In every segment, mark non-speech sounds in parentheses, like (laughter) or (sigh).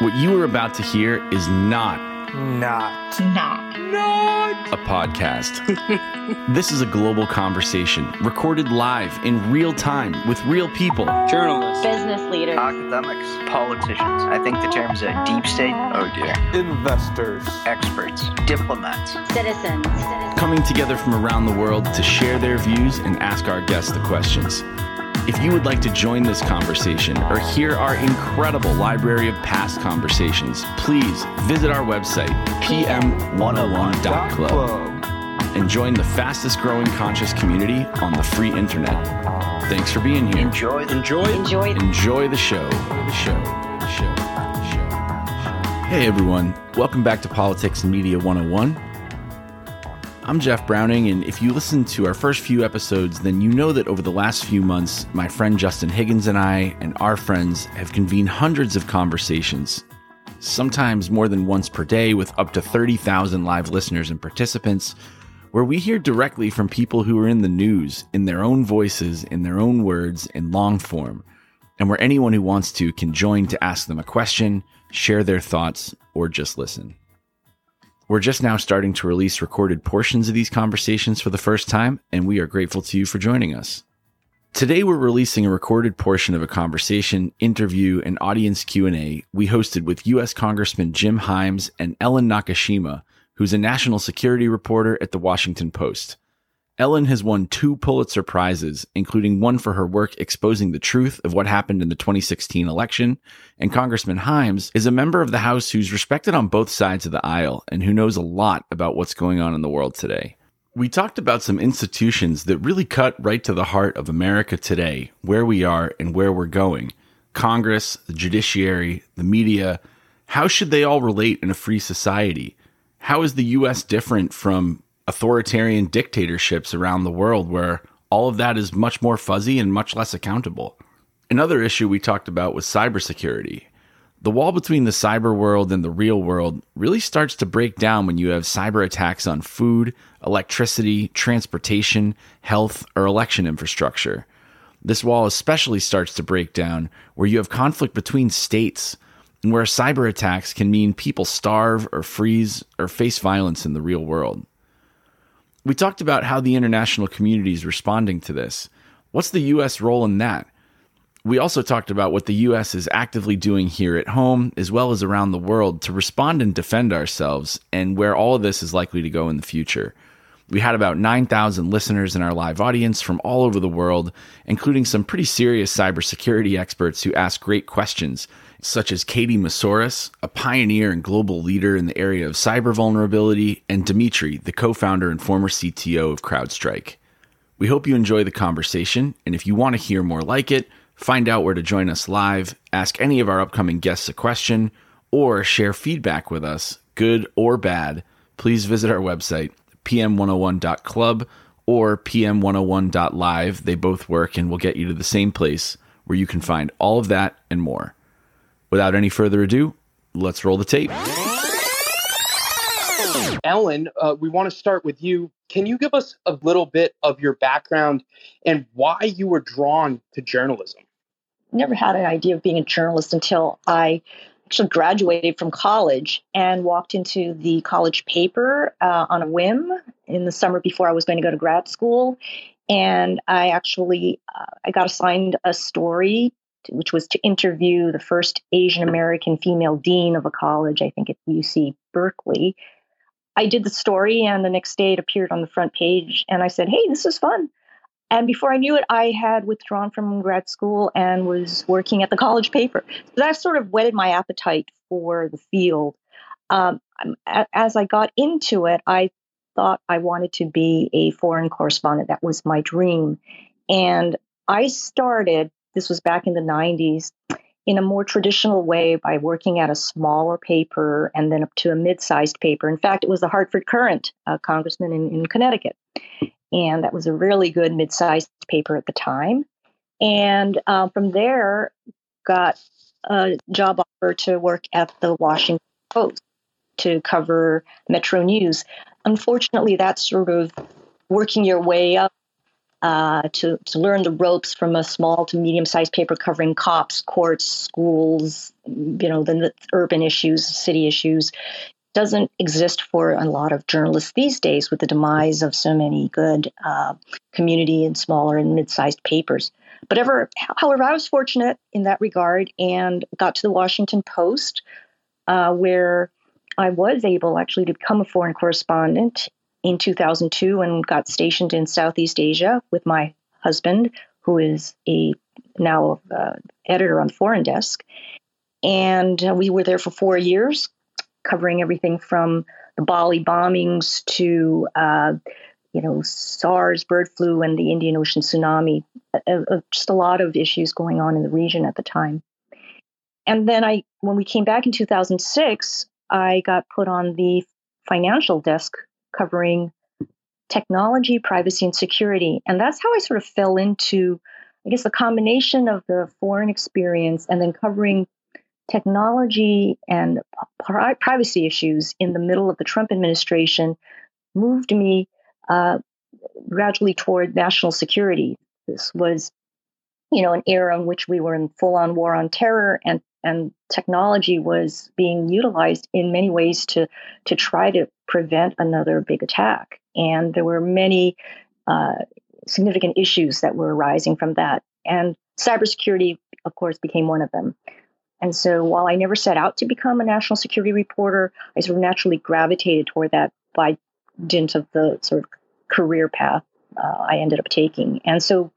What you are about to hear is not Not. Not. Not. a podcast. (laughs) this is a global conversation recorded live in real time with real people. Journalists. Business leaders. academics, politicians. I think the terms are deep state. Oh dear. Investors. Experts, diplomats. Citizens. coming together from around the world to share their views and ask our guests the questions. If you would like to join this conversation or hear our incredible library of past conversations, please visit our website, pm101.club, and join the fastest growing conscious community on the free internet. Thanks for being here. Enjoy the Enjoy. Enjoy. Enjoy the show. The show. The show. The show. The show. Hey everyone, welcome back to Politics and Media 101. I'm Jeff Browning, and if you listened to our first few episodes, then you know that over the last few months, my friend Justin Higgins and I and our friends have convened hundreds of conversations, sometimes more than once per day, with up to 30,000 live listeners and participants, where we hear directly from people who are in the news, in their own voices, in their own words, in long form, and where anyone who wants to can join to ask them a question, share their thoughts, or just listen. We're just now starting to release recorded portions of these conversations for the first time, and we are grateful to you for joining us. Today we're releasing a recorded portion of a conversation, interview, and audience Q&A we hosted with US Congressman Jim Himes and Ellen Nakashima, who's a national security reporter at the Washington Post. Ellen has won two Pulitzer Prizes, including one for her work exposing the truth of what happened in the 2016 election. And Congressman Himes is a member of the House who's respected on both sides of the aisle and who knows a lot about what's going on in the world today. We talked about some institutions that really cut right to the heart of America today, where we are and where we're going. Congress, the judiciary, the media. How should they all relate in a free society? How is the US different from authoritarian dictatorships around the world where all of that is much more fuzzy and much less accountable. Another issue we talked about was cybersecurity. The wall between the cyber world and the real world really starts to break down when you have cyber attacks on food, electricity, transportation, health, or election infrastructure. This wall especially starts to break down where you have conflict between states and where cyber attacks can mean people starve or freeze or face violence in the real world. We talked about how the international community is responding to this. What's the U.S. role in that? We also talked about what the U.S. is actively doing here at home, as well as around the world, to respond and defend ourselves, and where all of this is likely to go in the future. We had about 9,000 listeners in our live audience from all over the world, including some pretty serious cybersecurity experts who asked great questions, such as Katie Moussouris, a pioneer and global leader in the area of cyber vulnerability, and Dmitri, the co founder and former CTO of CrowdStrike. We hope you enjoy the conversation, and if you want to hear more like it, find out where to join us live, ask any of our upcoming guests a question, or share feedback with us, good or bad, please visit our website, pm101.club or pm101.live. They both work and will get you to the same place where you can find all of that and more. Without any further ado, let's roll the tape. Ellen, uh, we want to start with you. Can you give us a little bit of your background and why you were drawn to journalism? never had an idea of being a journalist until I actually graduated from college and walked into the college paper uh, on a whim in the summer before I was going to go to grad school. And I actually uh, I got assigned a story, to, which was to interview the first Asian American female dean of a college, I think at UC Berkeley. I did the story, and the next day it appeared on the front page, and I said, "Hey, this is fun." And before I knew it, I had withdrawn from grad school and was working at the college paper. So that sort of whetted my appetite for the field. Um, as I got into it, I thought I wanted to be a foreign correspondent. That was my dream. And I started, this was back in the 90s, in a more traditional way by working at a smaller paper and then up to a mid sized paper. In fact, it was the Hartford Courant, a congressman in, in Connecticut and that was a really good mid-sized paper at the time. And uh, from there, got a job offer to work at the Washington Post to cover Metro News. Unfortunately, that's sort of working your way up uh, to, to learn the ropes from a small to medium sized paper covering cops, courts, schools, you know, the, the urban issues, city issues, doesn't exist for a lot of journalists these days with the demise of so many good uh, community and smaller and mid sized papers. But ever, however, I was fortunate in that regard and got to the Washington Post, uh, where I was able actually to become a foreign correspondent in 2002 and got stationed in Southeast Asia with my husband, who is a now uh, editor on the foreign desk. And uh, we were there for four years, covering everything from the Bali bombings to, uh, you know, SARS, bird flu, and the Indian Ocean tsunami. Uh, uh, just a lot of issues going on in the region at the time. And then I, when we came back in 2006, I got put on the financial desk covering technology, privacy, and security. And that's how I sort of fell into, I guess, the combination of the foreign experience and then covering technology and pri- privacy issues in the middle of the Trump administration moved me uh, gradually toward national security. This was, you know, an era in which we were in full-on war on terror, and and technology was being utilized in many ways to to try to prevent another big attack. And there were many uh, significant issues that were arising from that. And cybersecurity, of course, became one of them. And so while I never set out to become a national security reporter, I sort of naturally gravitated toward that by dint of the sort of career path uh, I ended up taking. And so,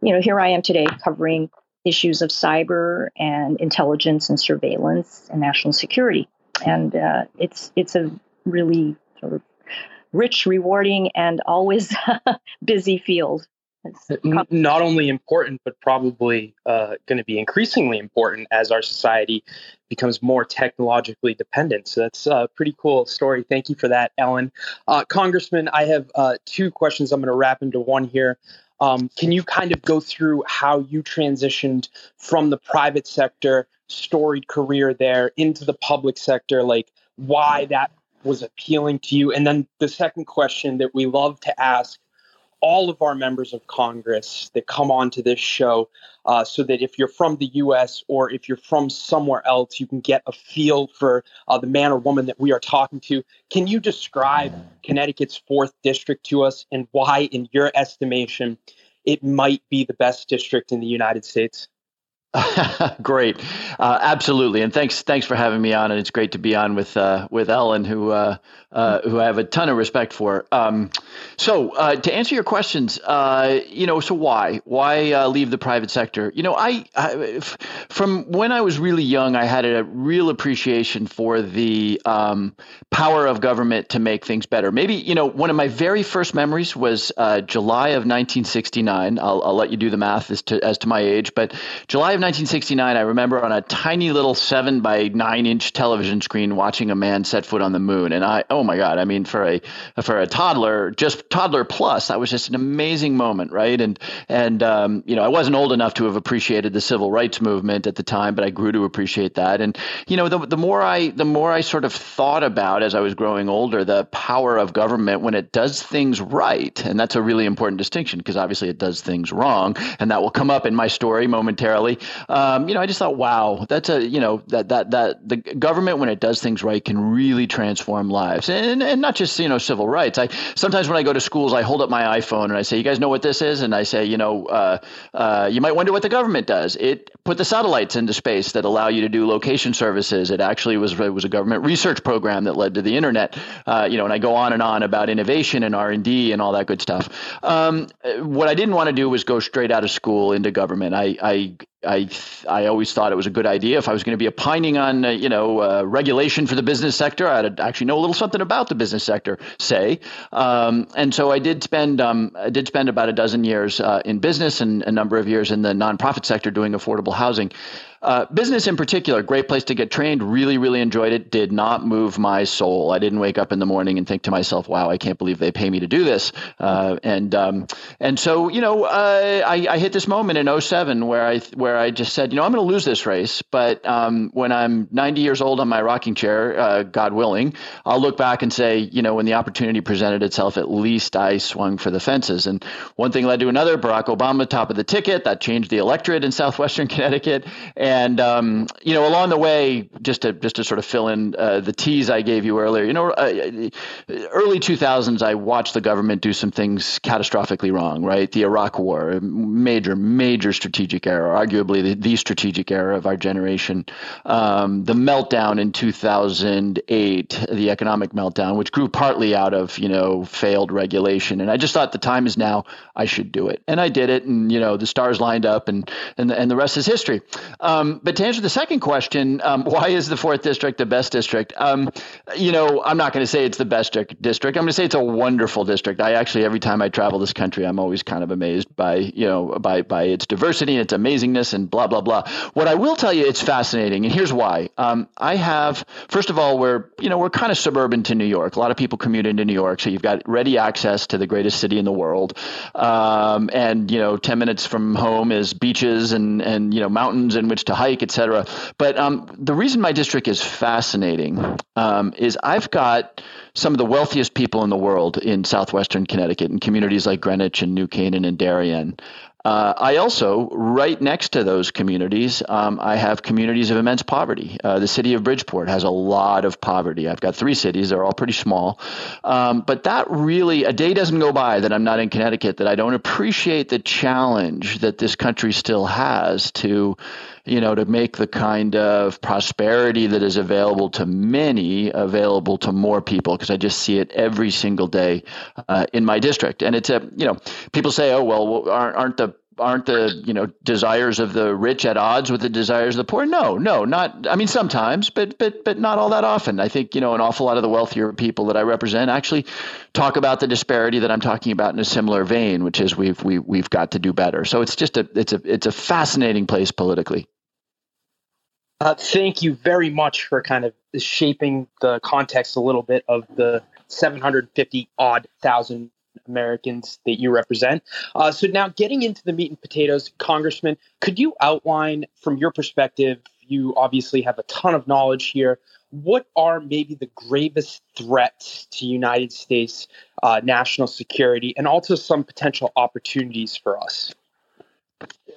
you know, here I am today covering issues of cyber and intelligence and surveillance and national security. And uh, it's it's a really sort of rich, rewarding, and always (laughs) busy field. Not only important, but probably uh, going to be increasingly important as our society becomes more technologically dependent. So that's a pretty cool story. Thank you for that, Ellen. Uh, Congressman, I have uh, two questions. I'm going to wrap into one here. Um, can you kind of go through how you transitioned from the private sector, storied career there, into the public sector? Like why that was appealing to you? And then the second question that we love to ask all of our members of Congress that come on to this show uh, so that if you're from the US or if you're from somewhere else, you can get a feel for uh, the man or woman that we are talking to. Can you describe Connecticut's fourth district to us and why, in your estimation, it might be the best district in the United States? (laughs) great, uh, absolutely, and thanks thanks for having me on. And it's great to be on with uh, with Ellen, who uh, uh who I have a ton of respect for. Um, so uh, to answer your questions, uh, you know, so why why leave the private sector? You know, I, I, from when I was really young, I had a real appreciation for the um, power of government to make things better. Maybe you know, one of my very first memories was July of 1969. I'll, I'll let you do the math as to as to my age, but July 1969, I remember on a tiny little seven by nine inch television screen watching a man set foot on the moon. And I, oh my God, I mean, for a, for a toddler, just toddler plus, that was just an amazing moment, right? And, and, um, you know, I wasn't old enough to have appreciated the civil rights movement at the time, but I grew to appreciate that. And, you know, the, the more I, the more I sort of thought about as I was growing older, the power of government when it does things right. And that's a really important distinction because obviously it does things wrong. And that will come up in my story momentarily um, you know, I just thought, wow, that's a you know that that that the government when it does things right can really transform lives, and and not just you know civil rights. I sometimes when I go to schools, I hold up my iPhone and I say, you guys know what this is, and I say, you know, uh, uh, you might wonder what the government does. It put the satellites into space that allow you to do location services. It actually was it was a government research program that led to the internet. Uh, you know, and I go on and on about innovation and R and D and all that good stuff. Um, what I didn't want to do was go straight out of school into government. I, I I I always thought it was a good idea if I was going to be opining on uh, you know uh, regulation for the business sector, I'd actually know a little something about the business sector, say. Um, and so I did spend um, I did spend about a dozen years uh, in business and a number of years in the nonprofit sector doing affordable housing. Uh, business in particular, great place to get trained. Really, really enjoyed it. Did not move my soul. I didn't wake up in the morning and think to myself, "Wow, I can't believe they pay me to do this." Uh, and um, and so you know, uh, I, I, hit this moment in 07 where I where I just said, you know, I'm going to lose this race, but um, when I'm 90 years old on my rocking chair, uh, God willing, I'll look back and say, you know, when the opportunity presented itself, at least I swung for the fences. And one thing led to another. Barack Obama top of the ticket that changed the electorate in southwestern (laughs) Connecticut, and um, you know, along the way, just to just to sort of fill in uh, the tease I gave you earlier, you know, uh, early 2000s, I watched the government do some things catastrophically wrong. Right, the Iraq War, major major strategic error, arguably the, the strategic error of our generation. Um, the meltdown in 2008, the economic meltdown, which grew partly out of you know failed regulation, and I just thought the time is now. I should do it, and I did it, and you know the stars lined up, and and the, and the rest is history. Um, but to answer the second question, um, (laughs) why is the fourth district the best district? Um, you know, I'm not going to say it's the best district. I'm going to say it's a wonderful district. I actually every time I travel this country, I'm always kind of amazed by you know by by its diversity and its amazingness and blah blah blah. What I will tell you, it's fascinating, and here's why. Um, I have first of all, we're you know we're kind of suburban to New York. A lot of people commute into New York, so you've got ready access to the greatest city in the world, um, and you know, ten minutes from home is beaches and and you know mountains in which to hike, etc. But um, the reason my district is fascinating um, is I've got some of the wealthiest people in the world in southwestern Connecticut in communities like Greenwich and New Canaan and Darien. Uh, I also, right next to those communities, um, I have communities of immense poverty. Uh, the city of Bridgeport has a lot of poverty. I've got three cities, they're all pretty small. Um, but that really, a day doesn't go by that I'm not in Connecticut that I don't appreciate the challenge that this country still has to you know, to make the kind of prosperity that is available to many available to more people because I just see it every single day uh, in my district. And it's a, you know, people say, oh, well, aren't, aren't the aren't the you know desires of the rich at odds with the desires of the poor? No no not i mean sometimes but but but not all that often. I think you know an awful lot of the wealthier people that i represent actually talk about the disparity that i'm talking about in a similar vein which is we've we, we've got to do better. So it's just a it's a it's a fascinating place politically uh, thank you very much for kind of shaping the context a little bit of the 750 odd thousand Americans that you represent. Uh, so now, getting into the meat and potatoes, Congressman, could you outline from your perspective? You obviously have a ton of knowledge here. What are maybe the gravest threats to United States uh, national security, and also some potential opportunities for us?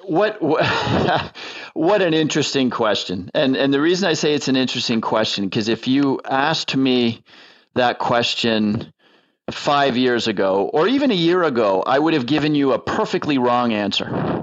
What (laughs) what an interesting question. And and the reason i say it's an interesting question because if you asked me that question five years ago or even a year ago i would have given you a perfectly wrong answer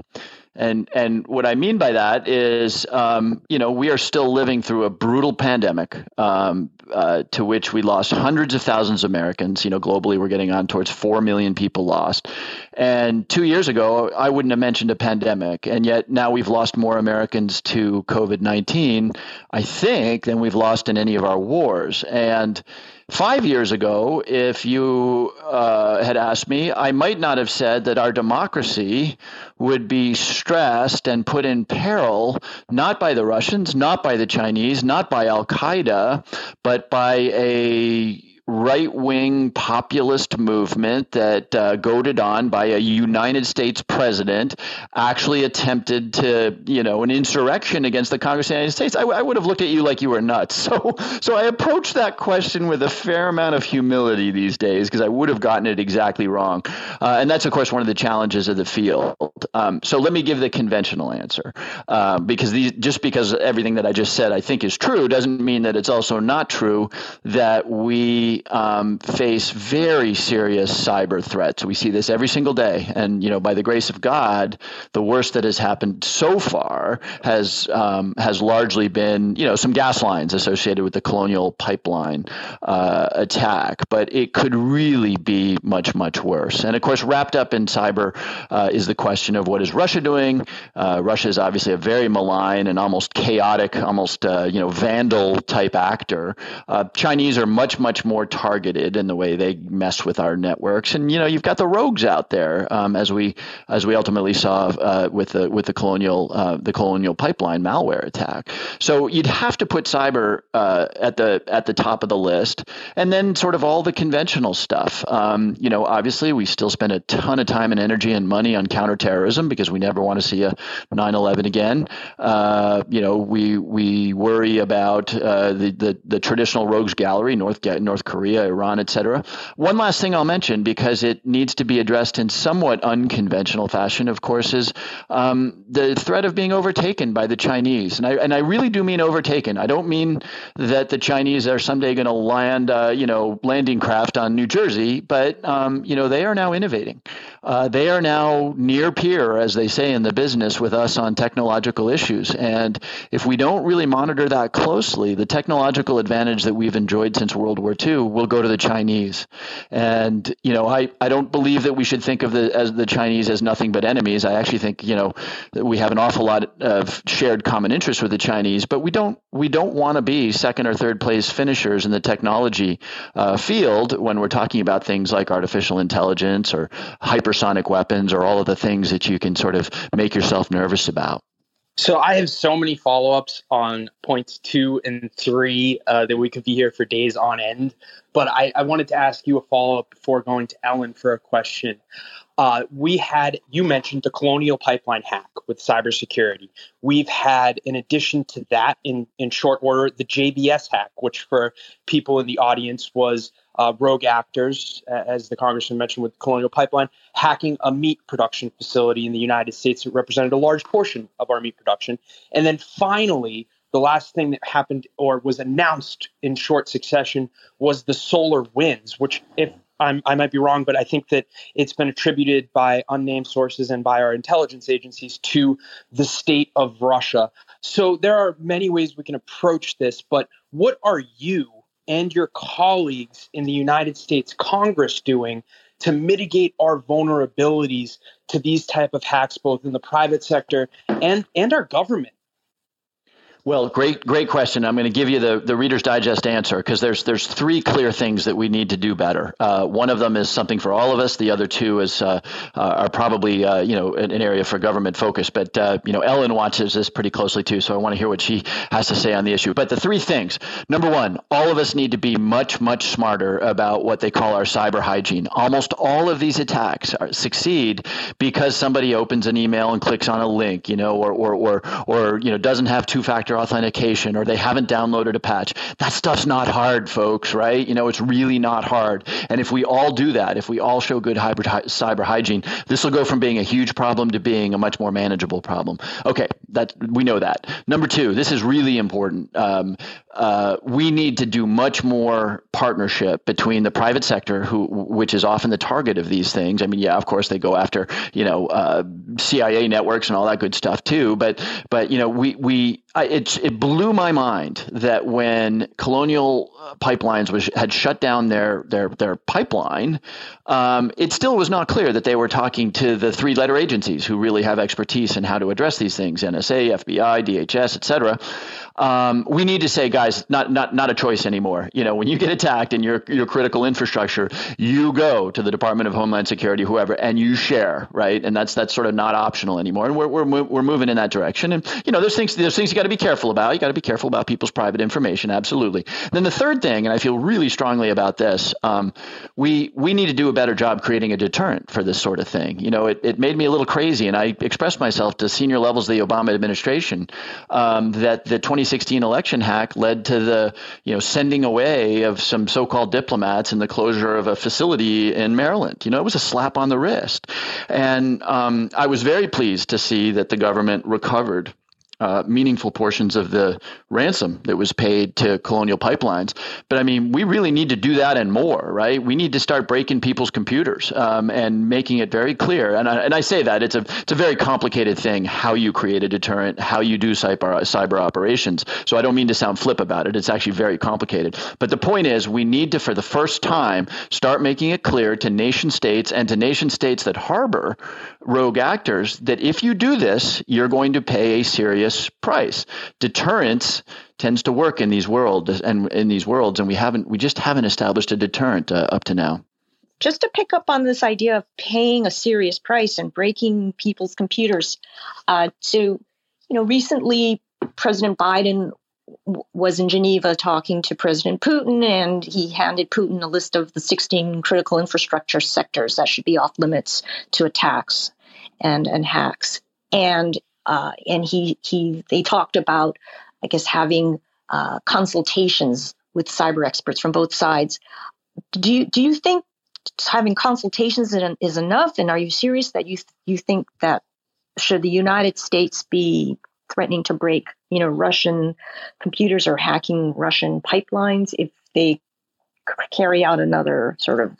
and and what I mean by that is, um, you know, we are still living through a brutal pandemic um, uh, to which we lost hundreds of thousands of Americans. You know, globally, we're getting on towards four million people lost. And two years ago, I wouldn't have mentioned a pandemic, and yet now we've lost more Americans to COVID nineteen, I think, than we've lost in any of our wars. And Five years ago, if you uh, had asked me, I might not have said that our democracy would be stressed and put in peril not by the Russians, not by the Chinese, not by Al Qaeda, but by a right wing populist movement that, uh, goaded on by a United States president, actually attempted to, you know, an insurrection against the Congress of the United States, I, I would have looked at you like you were nuts. (laughs) So, so I approach that question with a fair amount of humility these days because I would have gotten it exactly wrong. Uh, and that's, of course, one of the challenges of the field. Um, so let me give the conventional answer uh, because these, just because everything that I just said I think is true doesn't mean that it's also not true that we um, face very serious cyber threats. We see this every single day, and you know, by the grace of God, the worst that has happened so far has um, has largely been you know some gas lines associated with the Colonial Pipeline uh, attack, but it could really be much much worse. And of course, wrapped up in cyber uh, is the question of what is Russia doing. Uh, Russia is obviously a very malign and almost chaotic, almost uh, you know vandal type actor. Uh, Chinese are much much more targeted in the way they mess with our networks. And you know, you've got the rogues out there, um, as we as we ultimately saw uh, with the with the colonial uh, the colonial pipeline malware attack. So you'd have to put cyber uh, at the at the top of the list, and then sort of all the conventional stuff. Um, you know, obviously we still spend a ton of time and energy and money on counterterrorism because we never want to see a 9/11 again. Uh, you know, we we worry about uh, the, the the traditional rogues gallery, North North Korea, Iran, etc. One last thing I'll mention because it needs to be addressed in somewhat unconventional fashion. Of course, is um, the threat of being overtaken by the Chinese, and I and I really do mean overtaken. I don't mean that the Chinese are someday going to land, uh, you know, landing craft on New Jersey, but um, you know they are now innovating. Uh, they are now near peer, as they say in the business, with us on technological issues. And if we don't really monitor that closely, the technological advantage that we've enjoyed since World War II will go to the Chinese. And you know, I, I don't believe that we should think of the as the Chinese as nothing but enemies. I actually think you know that we have an awful lot of shared common interests with the Chinese, but we don't we don't want to be second or third place finishers in the technology uh, field when we're talking about things like artificial intelligence or hypersonic weapons or all of the things that you can sort of make yourself nervous about. So I have so many follow-ups on points two and three uh, that we could be here for days on end. But I, I wanted to ask you a follow-up before going to Ellen for a question. Uh, we had you mentioned the Colonial Pipeline hack with cybersecurity. We've had, in addition to that, in in short order, the JBS hack, which for people in the audience was uh, rogue actors, as the congressman mentioned with the Colonial Pipeline, hacking a meat production facility in the United States that represented a large portion of our meat production. And then finally, the last thing that happened or was announced in short succession was the solar winds, which, if I'm, i might be wrong, but I think that it's been attributed by unnamed sources and by our intelligence agencies to the state of Russia. So there are many ways we can approach this, but what are you and your colleagues in the United States Congress doing to mitigate our vulnerabilities to these type of hacks both in the private sector and and our government well, great, great question. I'm going to give you the, the Reader's Digest answer because there's there's three clear things that we need to do better. Uh, one of them is something for all of us. The other two is uh, uh, are probably uh, you know an, an, area for government focus. But uh, you know Ellen watches this pretty closely too, so I want to hear what she has to say on the issue. But the three things: number one, all of us need to be much much smarter about what they call our cyber hygiene. Almost all of these attacks are, succeed because somebody opens an email and clicks on a link, you know, or or or, or you know doesn't have two factor factor authentication or they haven't downloaded a patch. That stuff's not hard, folks, right? You know, it's really not hard. And if we all do that, if we all show good hybrid, cyber hygiene, this will go from being a huge problem to being a much more manageable problem. Okay, that we know that. Number two, this is really important. Um, uh, we need to do much more partnership between the private sector, who which is often the target of these things. I mean, yeah, of course they go after you know uh, CIA networks and all that good stuff too. But but you know we we it it blew my mind that when Colonial Pipelines was had shut down their their their pipeline, um, it still was not clear that they were talking to the three letter agencies who really have expertise in how to address these things: NSA, FBI, DHS, et cetera um, we need to say, guys, not not not a choice anymore. You know, when you get attacked in your your critical infrastructure, you go to the Department of Homeland Security, whoever, and you share, right? And that's that's sort of not optional anymore. And we're we're we're moving in that direction. And you know, there's things there's things you got to be careful about. You got to be careful about people's private information, absolutely. And then the third thing, and I feel really strongly about this, um, we we need to do a better job creating a deterrent for this sort of thing. You know, it, it made me a little crazy, and I expressed myself to senior levels of the Obama administration um, that the 20 2016 election hack led to the you know sending away of some so-called diplomats and the closure of a facility in Maryland. You know, it was a slap on the wrist, and um, I was very pleased to see that the government recovered uh, meaningful portions of the ransom that was paid to Colonial Pipelines. But I mean, we really need to do that and more, right? We need to start breaking people's computers um, and making it very clear. And I, and I say that it's a it's a very complicated thing how you create a deterrent, how you do cyber cyber operations. So I don't mean to sound flip about it. It's actually very complicated. But the point is, we need to, for the first time, start making it clear to nation states and to nation states that harbor rogue actors that if you do this, you're going to pay a serious price. Deterrence tends to work in these worlds and in these worlds, and we haven't we just haven't established a deterrent uh, up to now. Just to pick up on this idea of paying a serious price and breaking people's computers, uh, to you know, recently President Biden was in Geneva talking to President Putin, and he handed Putin a list of the 16 critical infrastructure sectors that should be off limits to attacks and and hacks. And uh, and he he they talked about, I guess, having uh, consultations with cyber experts from both sides. Do you do you think having consultations is enough? And are you serious that you you think that should the United States be threatening to break, you know, Russian computers or hacking Russian pipelines if they carry out another sort of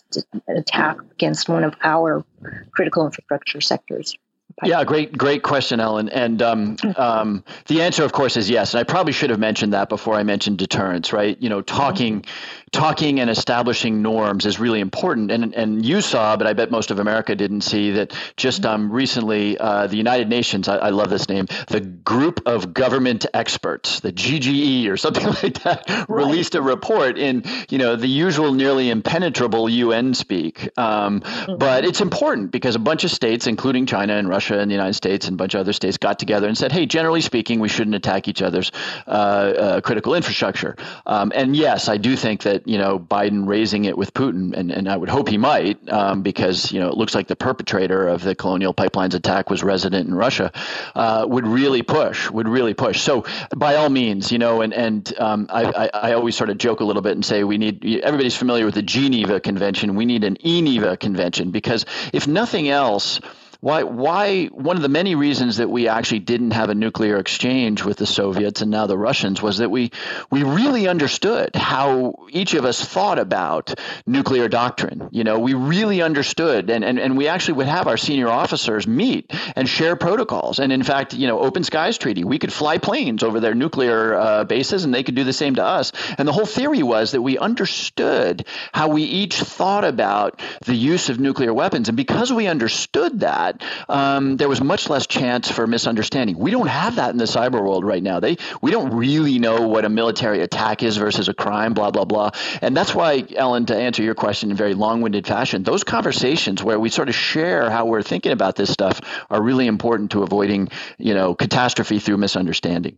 attack against one of our critical infrastructure sectors. Yeah, great, great question, Ellen. And um, um, the answer, of course, is yes. And I probably should have mentioned that before I mentioned deterrence, right? You know, talking, talking, and establishing norms is really important. And and you saw, but I bet most of America didn't see that. Just um, recently, uh, the United Nations, I, I, love this name, the Group of Government Experts, the GGE or something (laughs) like that, right. released a report in you know the usual nearly impenetrable UN speak. Um, mm-hmm. But it's important because a bunch of states, including China and Russia Russia and the United States and a bunch of other states got together and said, hey, generally speaking, we shouldn't attack each other's uh, uh, critical infrastructure. Um, and yes, I do think that you know Biden raising it with Putin, and, and I would hope he might, um, because you know it looks like the perpetrator of the Colonial Pipelines attack was resident in Russia, uh, would really push, would really push. So by all means, you know, and and um, I, I, I always sort of joke a little bit and say we need everybody's familiar with the Geneva Convention. We need an ENEVA Convention because if nothing else why why one of the many reasons that we actually didn't have a nuclear exchange with the Soviets and now the Russians was that we we really understood how each of us thought about nuclear doctrine. You know, we really understood and, and, and we actually would have our senior officers meet and share protocols. And in fact, you know, Open Skies Treaty, we could fly planes over their nuclear uh, bases and they could do the same to us. And the whole theory was that we understood how we each thought about the use of nuclear weapons. And because we understood that, that, um, there was much less chance for misunderstanding. We don't have that in the cyber world right now. They we don't really know what a military attack is versus a crime, blah blah blah. And that's why, Ellen, to answer your question in very long-winded fashion, those conversations where we sort of share how we're thinking about this stuff are really important to avoiding, you know, catastrophe through misunderstanding.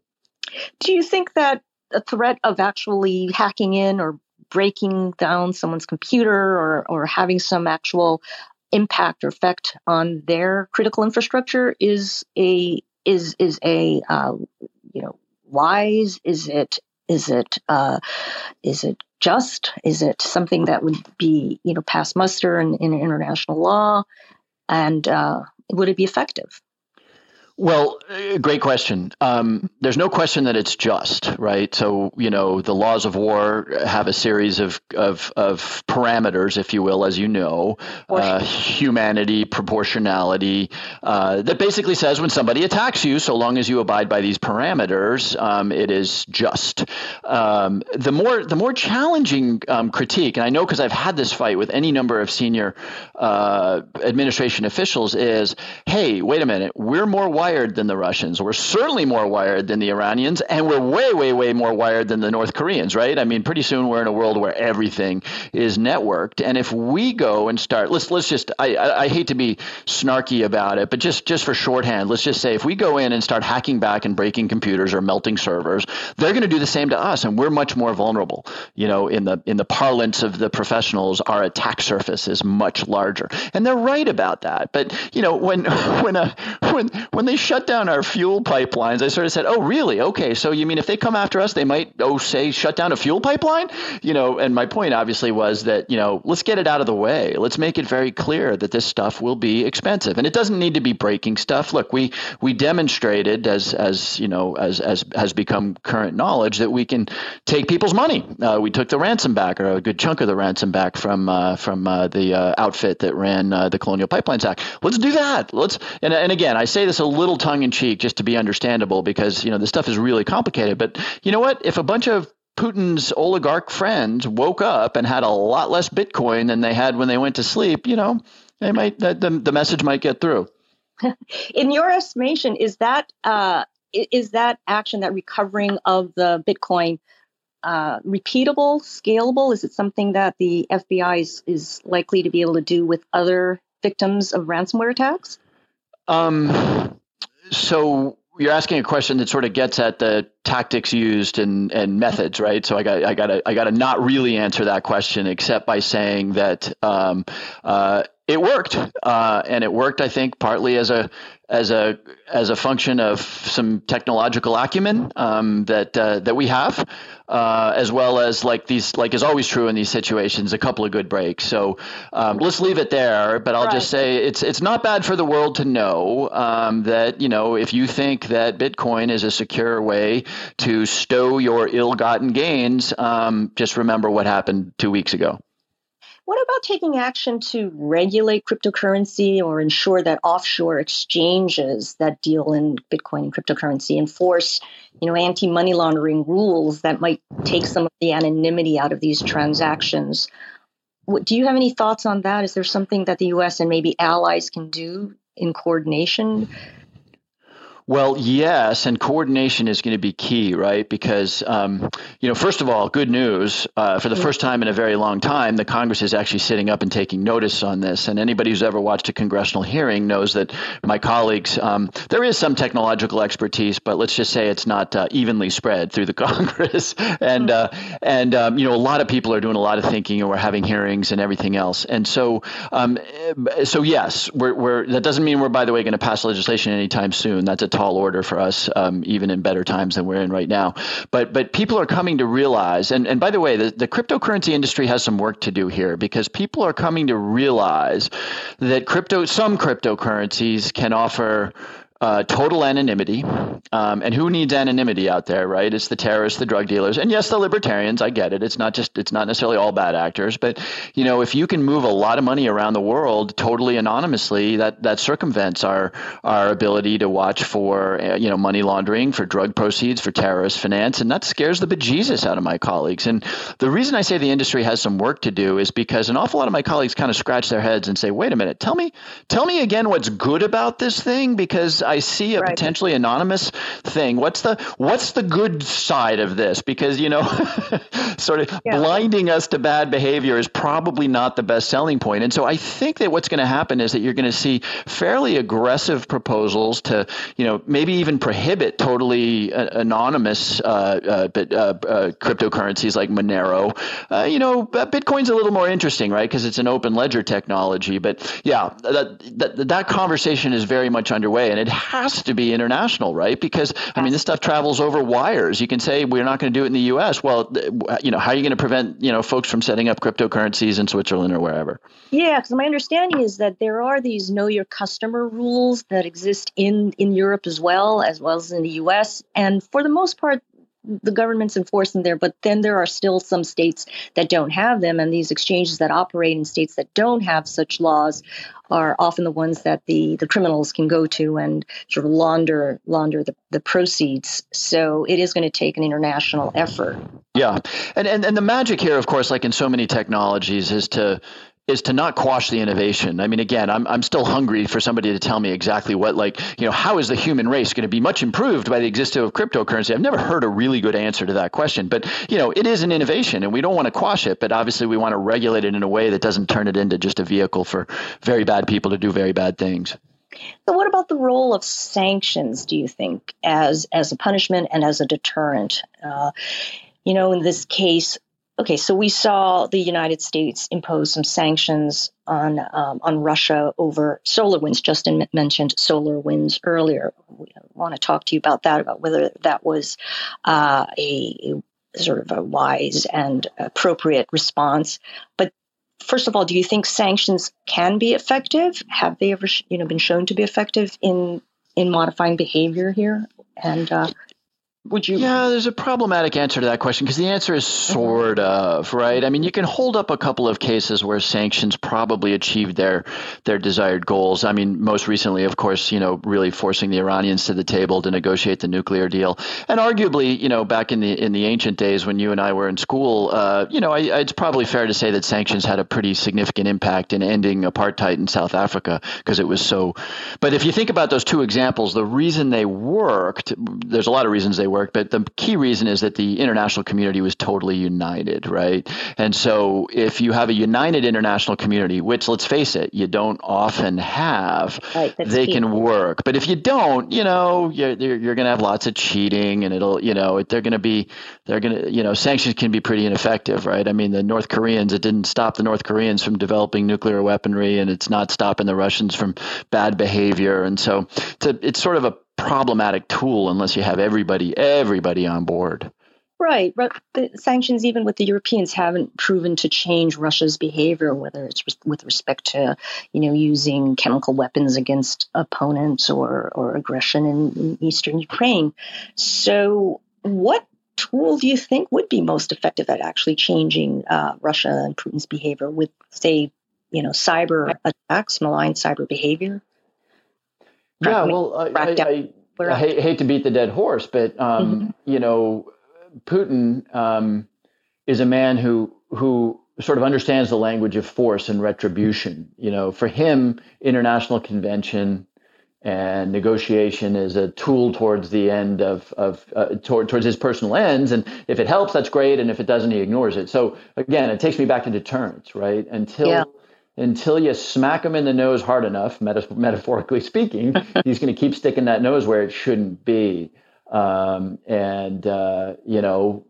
Do you think that a threat of actually hacking in or breaking down someone's computer or, or having some actual impact or effect on their critical infrastructure is a is is a uh, you know wise? Is it is it uh, is it just? Is it something that would be you know pass muster in, in international law? And uh, would it be effective well, uh, great question. Um, there's no question that it's just, right? So, you know, the laws of war have a series of, of, of parameters, if you will, as you know, uh, humanity, proportionality, uh, that basically says when somebody attacks you, so long as you abide by these parameters, um, it is just. Um, the more the more challenging um, critique, and I know because I've had this fight with any number of senior uh, administration officials, is, hey, wait a minute, we're more wired than the Russians. We're certainly more wired than the Iranians, and we're way, way, way more wired than the North Koreans, right? I mean, pretty soon we're in a world where everything is networked. And if we go and start, let's let's just, I, I, I hate to be snarky about it, but just just for shorthand, let's just say if we go in and start hacking back and breaking computers or melting servers, they're going to do the same to us, and we're much more vulnerable. You know, in the in the parlance of the professionals, our attack surface is much larger, and they're right about that. But you know, when (laughs) when a when when they shut down our fuel pipelines, I sort of said, "Oh, really? Okay, so you mean if they come after us, they might oh say shut down a fuel pipeline?" You know, and my point obviously was that you know let's get it out of the way. Let's make it very clear that this stuff will be expensive, and it doesn't need to be breaking stuff. Look, we we demonstrated as as you know as as has become current knowledge that we can take people's money. Uh, we took the ransom back, or a good chunk of the ransom back from uh, from uh, the uh, outfit that ran uh, the Colonial Pipelines Act. Let's do that. Let's and and again, I say this a little little tongue in cheek just to be understandable because, you know, this stuff is really complicated. But you know what? If a bunch of Putin's oligarch friends woke up and had a lot less Bitcoin than they had when they went to sleep, you know, they might the, the message might get through. (laughs) In your estimation, is that uh, is that action, that recovering of the Bitcoin, uh, repeatable, scalable? Is it something that the FBI is, is likely to be able to do with other victims of ransomware attacks? Um, so you're asking a question that sort of gets at the tactics used and, and methods, right? So I got I got I got to not really answer that question except by saying that um, uh, it worked, uh, and it worked. I think partly as a as a as a function of some technological acumen um, that uh, that we have, uh, as well as like these like is always true in these situations, a couple of good breaks. So um, let's leave it there. But I'll right. just say it's it's not bad for the world to know um, that you know if you think that Bitcoin is a secure way to stow your ill-gotten gains, um, just remember what happened two weeks ago. What about taking action to regulate cryptocurrency or ensure that offshore exchanges that deal in Bitcoin and cryptocurrency enforce, you know, anti-money laundering rules that might take some of the anonymity out of these transactions? Do you have any thoughts on that? Is there something that the U.S. and maybe allies can do in coordination well, yes, and coordination is going to be key, right? Because, um, you know, first of all, good news. Uh, for the first time in a very long time, the Congress is actually sitting up and taking notice on this. And anybody who's ever watched a congressional hearing knows that my colleagues, um, there is some technological expertise, but let's just say it's not uh, evenly spread through the (laughs) Congress. and uh, and um, you know, a lot of people are doing a lot of thinking, and we're having hearings and everything else. And so, um, so yes, we're, we're that doesn't mean we're by the way going to pass legislation anytime soon. That's a tall order for us, um, even in better times than we're in right now. But but people are coming to realize, and, and by the way, the, the cryptocurrency industry has some work to do here because people are coming to realize that crypto, some cryptocurrencies can offer uh, total anonymity. Um, and who needs anonymity out there, right? It's the terrorists, the drug dealers, and yes, the libertarians. I get it. It's not just it's not necessarily all bad actors, but you know, if you can move a lot of money around the world totally anonymously, that that circumvents our our ability to watch for uh, you know money laundering, for drug proceeds, for terrorist finance, and that scares the bejesus out of my colleagues. And the reason I say the industry has some work to do is because an awful lot of my colleagues kind of scratch their heads and say, "Wait a minute, tell me, tell me again what's good about this thing," because I see a right. potentially anonymous thing, what's the what's the good side of this? Because you know, (laughs) sort of yeah. blinding us to bad behavior is probably not the best selling point. And so I think that what's going to happen is that you're going to see fairly aggressive proposals to, you know, maybe even prohibit totally uh, anonymous uh, uh, uh, uh, cryptocurrencies like Monero. Uh, you know, Bitcoin's a little more interesting, right? Because it's an open ledger technology. But yeah, that, that that conversation is very much underway, and it has to be international, right? Because I mean, this stuff travels over wires. You can say we're not going to do it in the U.S. Well, you know, how are you going to prevent you know folks from setting up cryptocurrencies in Switzerland or wherever? Yeah, because my understanding is that there are these know your customer rules that exist in in Europe as well as well as in the U.S. And for the most part, the government's enforcing there, but then there are still some states that don't have them, and these exchanges that operate in states that don't have such laws are often the ones that the the criminals can go to and sort of launder launder the, the proceeds. So it is going to take an international effort. Yeah, and, and and the magic here, of course, like in so many technologies, is to is to not quash the innovation. I mean, again, I'm, I'm still hungry for somebody to tell me exactly what, like, you know, how is the human race going to be much improved by the existence of cryptocurrency? I've never heard a really good answer to that question. But, you know, it is an innovation and we don't want to quash it, but obviously we want to regulate it in a way that doesn't turn it into just a vehicle for very bad people to do very bad things. So what about the role of sanctions, do you think, as, as a punishment and as a deterrent? Uh, you know, in this case, Okay, so we saw the United States impose some sanctions on um, on Russia over SolarWinds. Justin mentioned SolarWinds earlier. We want to talk to you about that, about whether that was uh, a, a sort of a wise and appropriate response. But first of all, do you think sanctions can be effective? Have they ever, you know, been shown to be effective in in modifying behavior here? And uh, Would you? Yeah, there's a problematic answer to that question because the answer is sort of right. I mean, you can hold up a couple of cases where sanctions probably achieved their their desired goals. I mean, most recently, of course, you know, really forcing the Iranians to the table to negotiate the nuclear deal, and arguably, you know, back in the in the ancient days when you and I were in school, uh, you know, I, it's probably fair to say that sanctions had a pretty significant impact in ending apartheid in South Africa because it was so. But if you think about those two examples, the reason they worked, there's a lot of reasons they worked, but the key reason is that the international community was totally united, right? And so if you have a united international community, which let's face it, you don't often have, right, they key. can work. But if you don't, you know, you're, you're going to have lots of cheating and it'll, you know, they're going to be, they're going to, you know, sanctions can be pretty ineffective, right? I mean, the North Koreans, it didn't stop the North Koreans from developing nuclear weaponry and it's not stopping the Russians from bad behavior. And so it's, a, it's sort of a problematic tool unless you have everybody everybody on board. Right, the sanctions, even with the Europeans, haven't proven to change Russia's behavior, whether it's with respect to, you know, using chemical weapons against opponents or or aggression in, in eastern Ukraine. So, what tool do you think would be most effective at actually changing uh, Russia and Putin's behavior with, say, you know, cyber attacks, malign cyber behavior? Yeah, well, I, I, I, hate, hate, to beat the dead horse, but um, mm-hmm. you know, Putin um, is a man who who sort of understands the language of force and retribution. You know, for him, international convention and negotiation is a tool towards the end of of uh, toward, towards his personal ends. And if it helps, that's great. And if it doesn't, he ignores it. So again, it takes me back to deterrence, right? Until yeah until you smack him in the nose hard enough, (laughs) metaphorically speaking, (laughs) he's going to keep sticking that nose where it shouldn't be. Um, and uh, you know,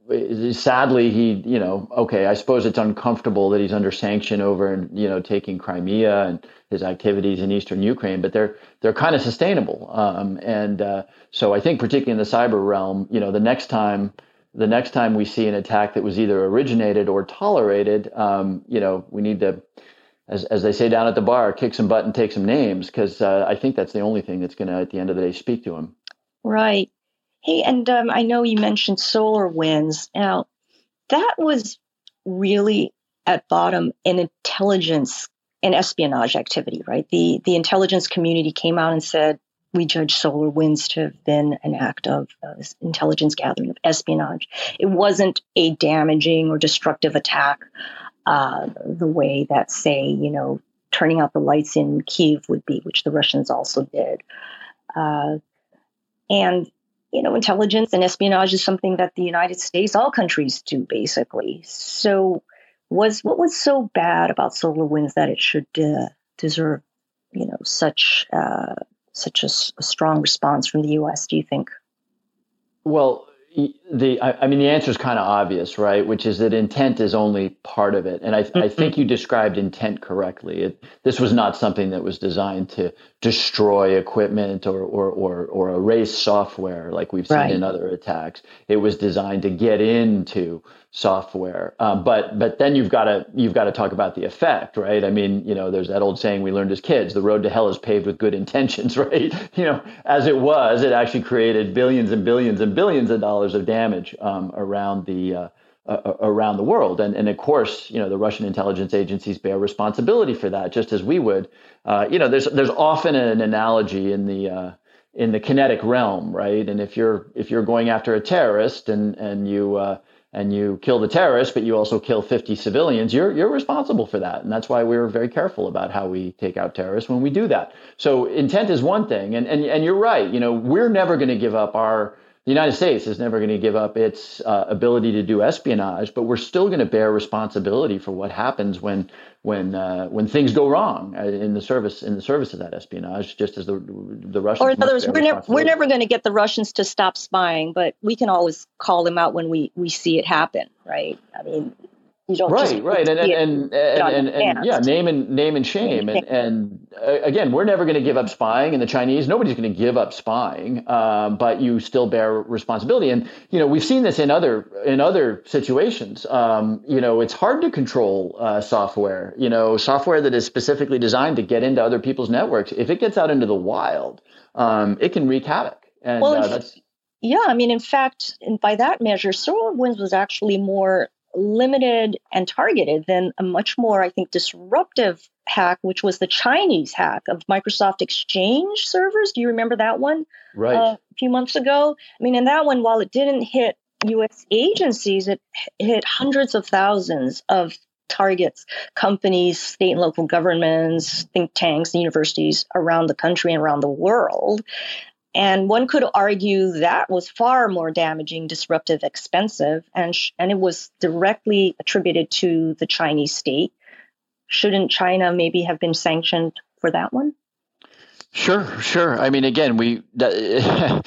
sadly, he, you know, okay, I suppose it's uncomfortable that he's under sanction over, and you know, taking Crimea and his activities in eastern Ukraine, but they're they're kind of sustainable. Um, and uh, so, I think, particularly in the cyber realm, you know, the next time the next time we see an attack that was either originated or tolerated, um, you know, we need to as, as they say down at the bar, kick some butt and take some names because uh, I think that's the only thing that's going to, at the end of the day, speak to him. Right. Hey, and um, I know you mentioned SolarWinds. Now, that was really at bottom an intelligence and espionage activity, right? The the intelligence community came out and said we judge SolarWinds to have been an act of uh, intelligence gathering of espionage. It wasn't a damaging or destructive attack uh, the way that, say, you know, turning out the lights in Kiev would be, which the Russians also did. Uh, and, you know, intelligence and espionage is something that the United States, all countries do basically. So, was what was so bad about SolarWinds that it should uh, deserve, you know, such uh, such a, a strong response from the U.S. Do you think? Well, the I, I, mean the answer is kind of obvious right which is that intent is only part of it and i, mm-hmm. I think you described intent correctly it, this was not something that was designed to destroy equipment or or or, or erase software like we've seen right. in other attacks it was designed to get into software. Um, but but then you've got to you've got to talk about the effect, right? I mean, you know, there's that old saying we learned as kids: the road to hell is paved with good intentions, (laughs) right? You know, as it was, it actually created billions and billions and billions of dollars of damage um, around the. Uh, uh, around the world, and and of course, you know the Russian intelligence agencies bear responsibility for that, just as we would. Uh, you know, there's there's often an analogy in the uh, in the kinetic realm, right? And if you're if you're going after a terrorist and and you uh, and you kill the terrorist, but you also kill 50 civilians, you're, you're responsible for that. And that's why we're very careful about how we take out terrorists when we do that. So intent is one thing. And, and, and you're right. You know, we're never going to give up our, the United States is never going to give up its uh, ability to do espionage, but we're still going to bear responsibility for what happens when when uh, when things go wrong uh, in the service in the service of that espionage, just as the the Russians. Or in other words, we're never we're never going to get the Russians to stop spying, but we can always call them out when we we see it happen, right? I mean, you don't right, right, and and and, and, and, and, yeah, name and name and shame, and and uh, again, we're never going to give up spying, and the Chinese, nobody's going to give up spying, um, but you still bear responsibility, and you know we've seen this in other in other situations. Um, you know, it's hard to control uh, software. You know, software that is specifically designed to get into other people's networks. If it gets out into the wild, um, it can wreak havoc, and well, uh, that's Yeah, I mean, in fact, by that measure, SolarWinds was actually more limited and targeted than a much more, I think, disruptive hack, which was the Chinese hack of Microsoft Exchange servers. Do you remember that one? Right. Uh, a few months ago. I mean, in that one, while it didn't hit U.S. agencies, it hit hundreds of thousands of targets companies, state and local governments, think tanks, universities around the country and around the world. And one could argue that was far more damaging, disruptive, expensive, and, sh- and it was directly attributed to the Chinese state. Shouldn't China maybe have been sanctioned for that one? Sure, sure. I mean, again, we. (laughs)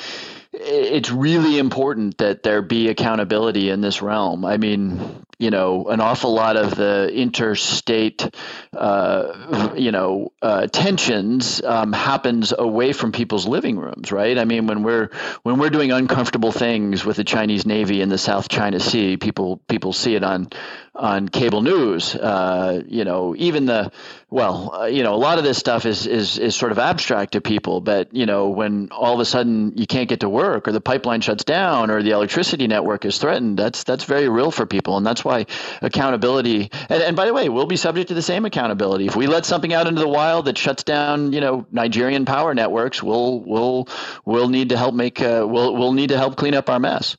it's really important that there be accountability in this realm. I mean, you know, an awful lot of the interstate, uh, you know, uh, tensions um, happens away from people's living rooms, right? I mean, when we're when we're doing uncomfortable things with the Chinese Navy in the South China Sea, people people see it on on cable news. Uh, you know, even the well, uh, you know, a lot of this stuff is is is sort of abstract to people. But you know, when all of a sudden you can't get to work, or the pipeline shuts down, or the electricity network is threatened, that's that's very real for people, and that's why accountability. And, and by the way, we'll be subject to the same accountability if we let something out into the wild that shuts down, you know, Nigerian power networks. We'll we'll we'll need to help make uh, we'll we'll need to help clean up our mess.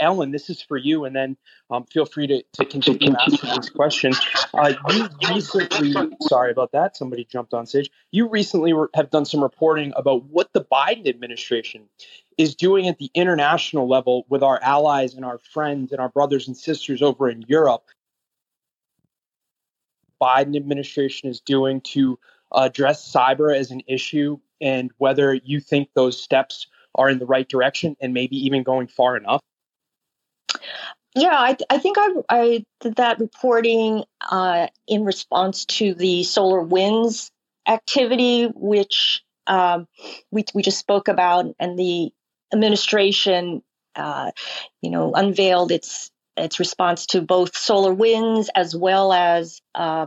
Ellen, this is for you, and then um, feel free to, to continue asking this question. Uh, you recently, sorry about that, somebody jumped on stage. You recently re- have done some reporting about what the Biden administration is doing at the international level with our allies and our friends and our brothers and sisters over in Europe. Biden administration is doing to address cyber as an issue, and whether you think those steps are in the right direction and maybe even going far enough. Yeah, I, I think I, I did that reporting uh, in response to the SolarWinds activity, which um, we, we just spoke about, and the administration, uh, you know, unveiled its its response to both SolarWinds as well as uh,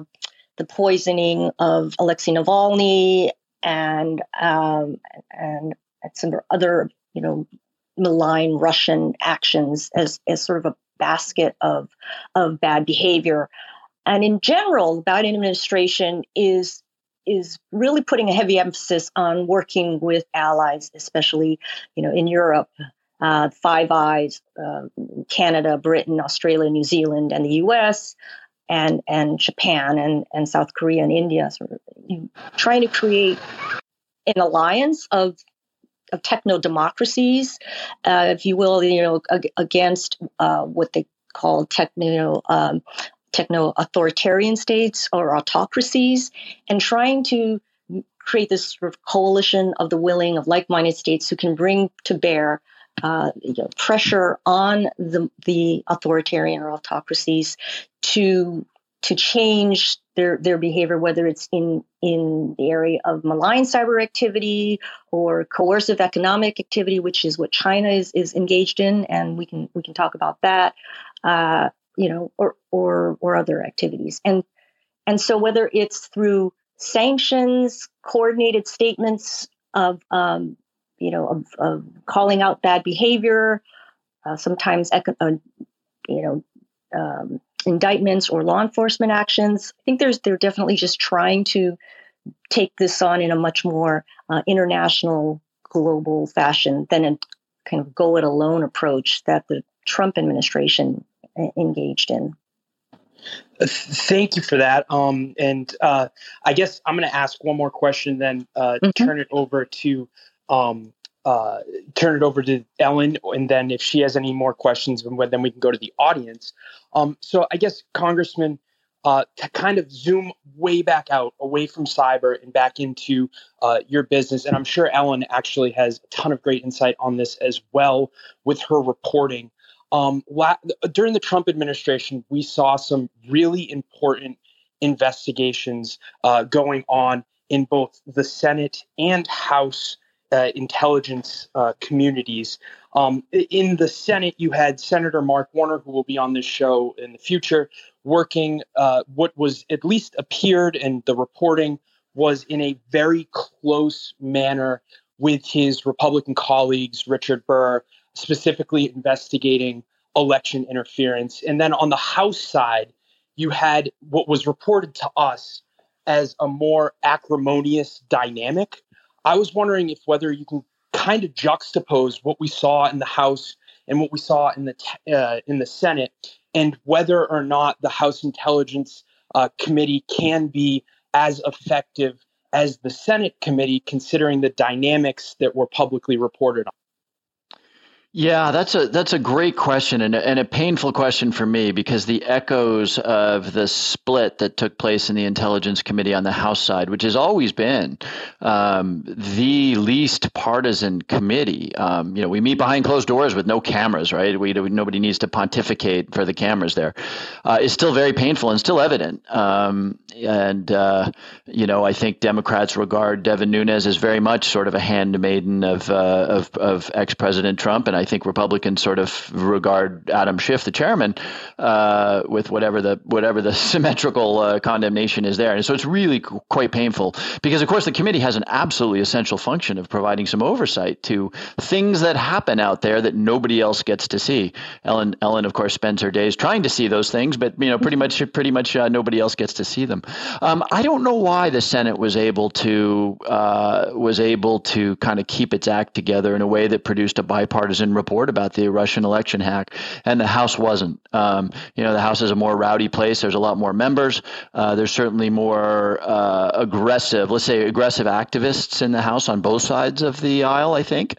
the poisoning of Alexei Navalny and um, and some other, you know, malign Russian actions as, as sort of a basket of, of bad behavior. And in general, the Biden administration is is really putting a heavy emphasis on working with allies, especially you know in Europe, uh, Five Eyes, uh, Canada, Britain, Australia, New Zealand, and the U.S. and and Japan and and South Korea and India, sort of trying to create an alliance of of techno democracies, uh, if you will, you know, ag- against uh, what they call techno um, techno authoritarian states or autocracies, and trying to create this sort of coalition of the willing of like-minded states who can bring to bear uh, you know, pressure on the the authoritarian or autocracies to to change their their behavior, whether it's in in the area of malign cyber activity or coercive economic activity, which is what China is is engaged in, and we can we can talk about that, uh, you know, or or or other activities, and and so whether it's through sanctions, coordinated statements of um, you know of, of, calling out bad behavior, uh, sometimes uh, you know. Um, indictments or law enforcement actions. I think there's they're definitely just trying to take this on in a much more uh, international, global fashion than a kind of go it alone approach that the Trump administration engaged in. Thank you for that. Um, and uh, I guess I'm going to ask one more question, then uh, mm-hmm. turn it over to um, uh, turn it over to Ellen, and then if she has any more questions, then we can go to the audience. Um, so I guess Congressman, uh, to kind of zoom way back out, away from cyber and back into uh, your business, and I'm sure Ellen actually has a ton of great insight on this as well with her reporting. Um, la- during the Trump administration, we saw some really important investigations uh, going on in both the Senate and House uh, intelligence uh, communities. Um, in the Senate, you had Senator Mark Warner, who will be on this show in the future, working uh, what was at least appeared, and the reporting was in a very close manner with his Republican colleagues, Richard Burr, specifically investigating election interference. And then on the House side, you had what was reported to us as a more acrimonious dynamic. I was wondering if whether you can kind of juxtapose what we saw in the House and what we saw in the uh, in the Senate, and whether or not the House Intelligence uh, Committee can be as effective as the Senate committee, considering the dynamics that were publicly reported on. Yeah, that's a that's a great question and a, and a painful question for me because the echoes of the split that took place in the Intelligence Committee on the House side, which has always been um, the least partisan committee. Um, you know, we meet behind closed doors with no cameras, right? We nobody needs to pontificate for the cameras there. Uh, is still very painful and still evident. Um, and uh, you know, I think Democrats regard Devin Nunes as very much sort of a handmaiden of uh, of, of ex President Trump, and I think Republicans sort of regard Adam Schiff, the chairman, uh, with whatever the whatever the (laughs) symmetrical uh, condemnation is there. And so it's really qu- quite painful because, of course, the committee has an absolutely essential function of providing some oversight to things that happen out there that nobody else gets to see. Ellen, Ellen, of course, spends her days trying to see those things, but you know, pretty much, pretty much, uh, nobody else gets to see them. Um, I don't know why the Senate was able to uh, was able to kind of keep its act together in a way that produced a bipartisan report about the Russian election hack, and the House wasn't. Um, you know, the House is a more rowdy place. There's a lot more members. Uh, there's certainly more uh, aggressive, let's say, aggressive activists in the House on both sides of the aisle. I think,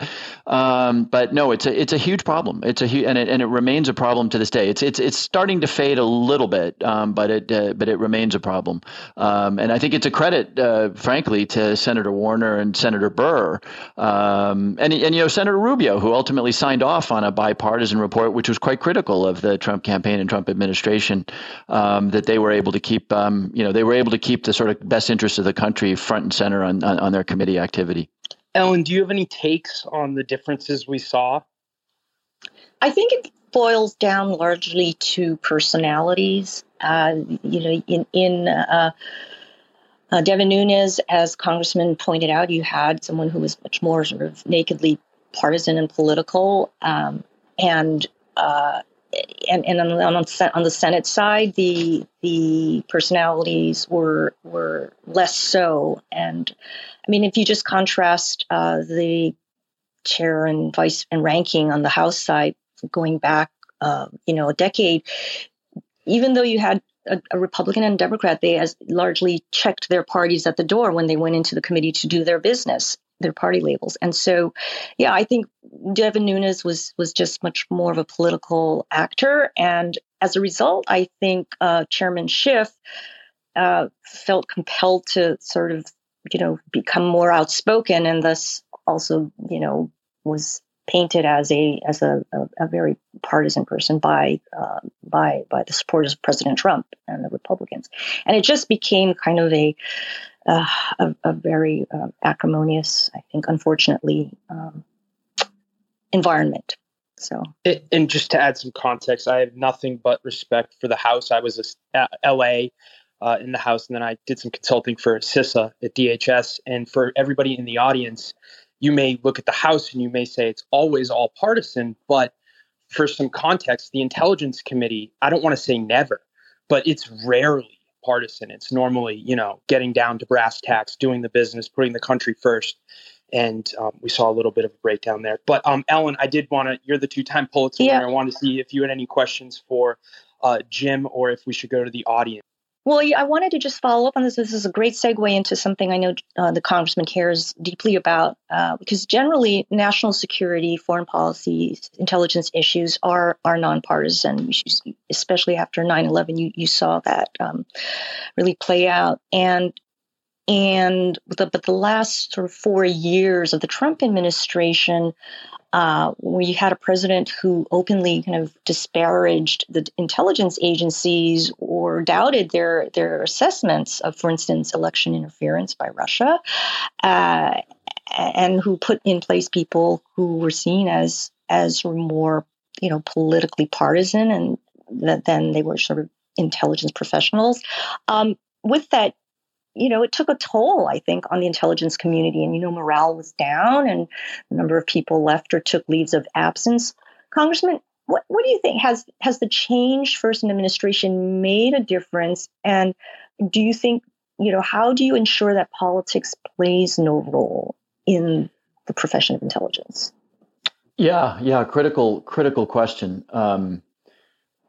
um, but no, it's a it's a huge problem. It's a hu- and it and it remains a problem to this day. It's it's it's starting to fade a little bit, um, but it uh, but it remains a problem. Um, and I think it's a credit, uh, frankly, to Senator Warner and Senator Burr, um, and and you know Senator Rubio, who ultimately signed signed off on a bipartisan report, which was quite critical of the Trump campaign and Trump administration, um, that they were able to keep, um, you know, they were able to keep the sort of best interests of the country front and center on, on, on their committee activity. Ellen, do you have any takes on the differences we saw? I think it boils down largely to personalities. Uh, you know, in in uh, uh, Devin Nunes, as Congressman pointed out, you had someone who was much more sort of nakedly partisan and political, um, and uh, and, and on, on, on, the Senate side, the the personalities were were less so. And I mean, if you just contrast uh, the chair and vice and ranking on the House side, going back, uh, you know, a decade, even though you had a, a, Republican and Democrat, they as largely checked their parties at the door when they went into the committee to do their business their party labels. And so, yeah, I think Devin Nunes was was just much more of a political actor, and as a result, I think uh, Chairman Schiff uh, felt compelled to sort of, you know, become more outspoken, and thus also, you know, was painted as a as a, a, a very partisan person by uh, by by the supporters of President Trump and the Republicans, and it just became kind of a uh, a, a, very uh, acrimonious, I think, unfortunately, um, environment. So, it, and just to add some context, I have nothing but respect for the House. I was at LA uh, in the House, and then I did some consulting for CISA at DHS. And for everybody in the audience, you may look at the House and you may say it's always all partisan, but for some context, the Intelligence Committee, I don't want to say never, but it's rarely partisan. It's normally, you know, getting down to brass tacks, doing the business, putting the country first. And um, we saw a little bit of a breakdown there. But um, Ellen, I did want to, you're the two time Pulitzer yeah. winner. I want to see if you had any questions for uh, Jim or if we should go to the audience. Well, I wanted to just follow up on this. This is a great segue into something I know uh, the congressman cares deeply about, uh, because generally national security, foreign policy, intelligence issues are are nonpartisan. Issues. Especially after 9/11, you you saw that um, really play out, and and the, but the last sort of four years of the Trump administration, uh, we had a president who openly kind of disparaged the intelligence agencies or doubted their their assessments of, for instance, election interference by Russia, uh, and who put in place people who were seen as as more you know politically partisan and that then they were sort of intelligence professionals. Um, with that you know, it took a toll, I think, on the intelligence community. And, you know, morale was down and a number of people left or took leaves of absence. Congressman, what, what do you think? Has has the change first in administration made a difference? And do you think, you know, how do you ensure that politics plays no role in the profession of intelligence? Yeah, yeah, critical, critical question. Um,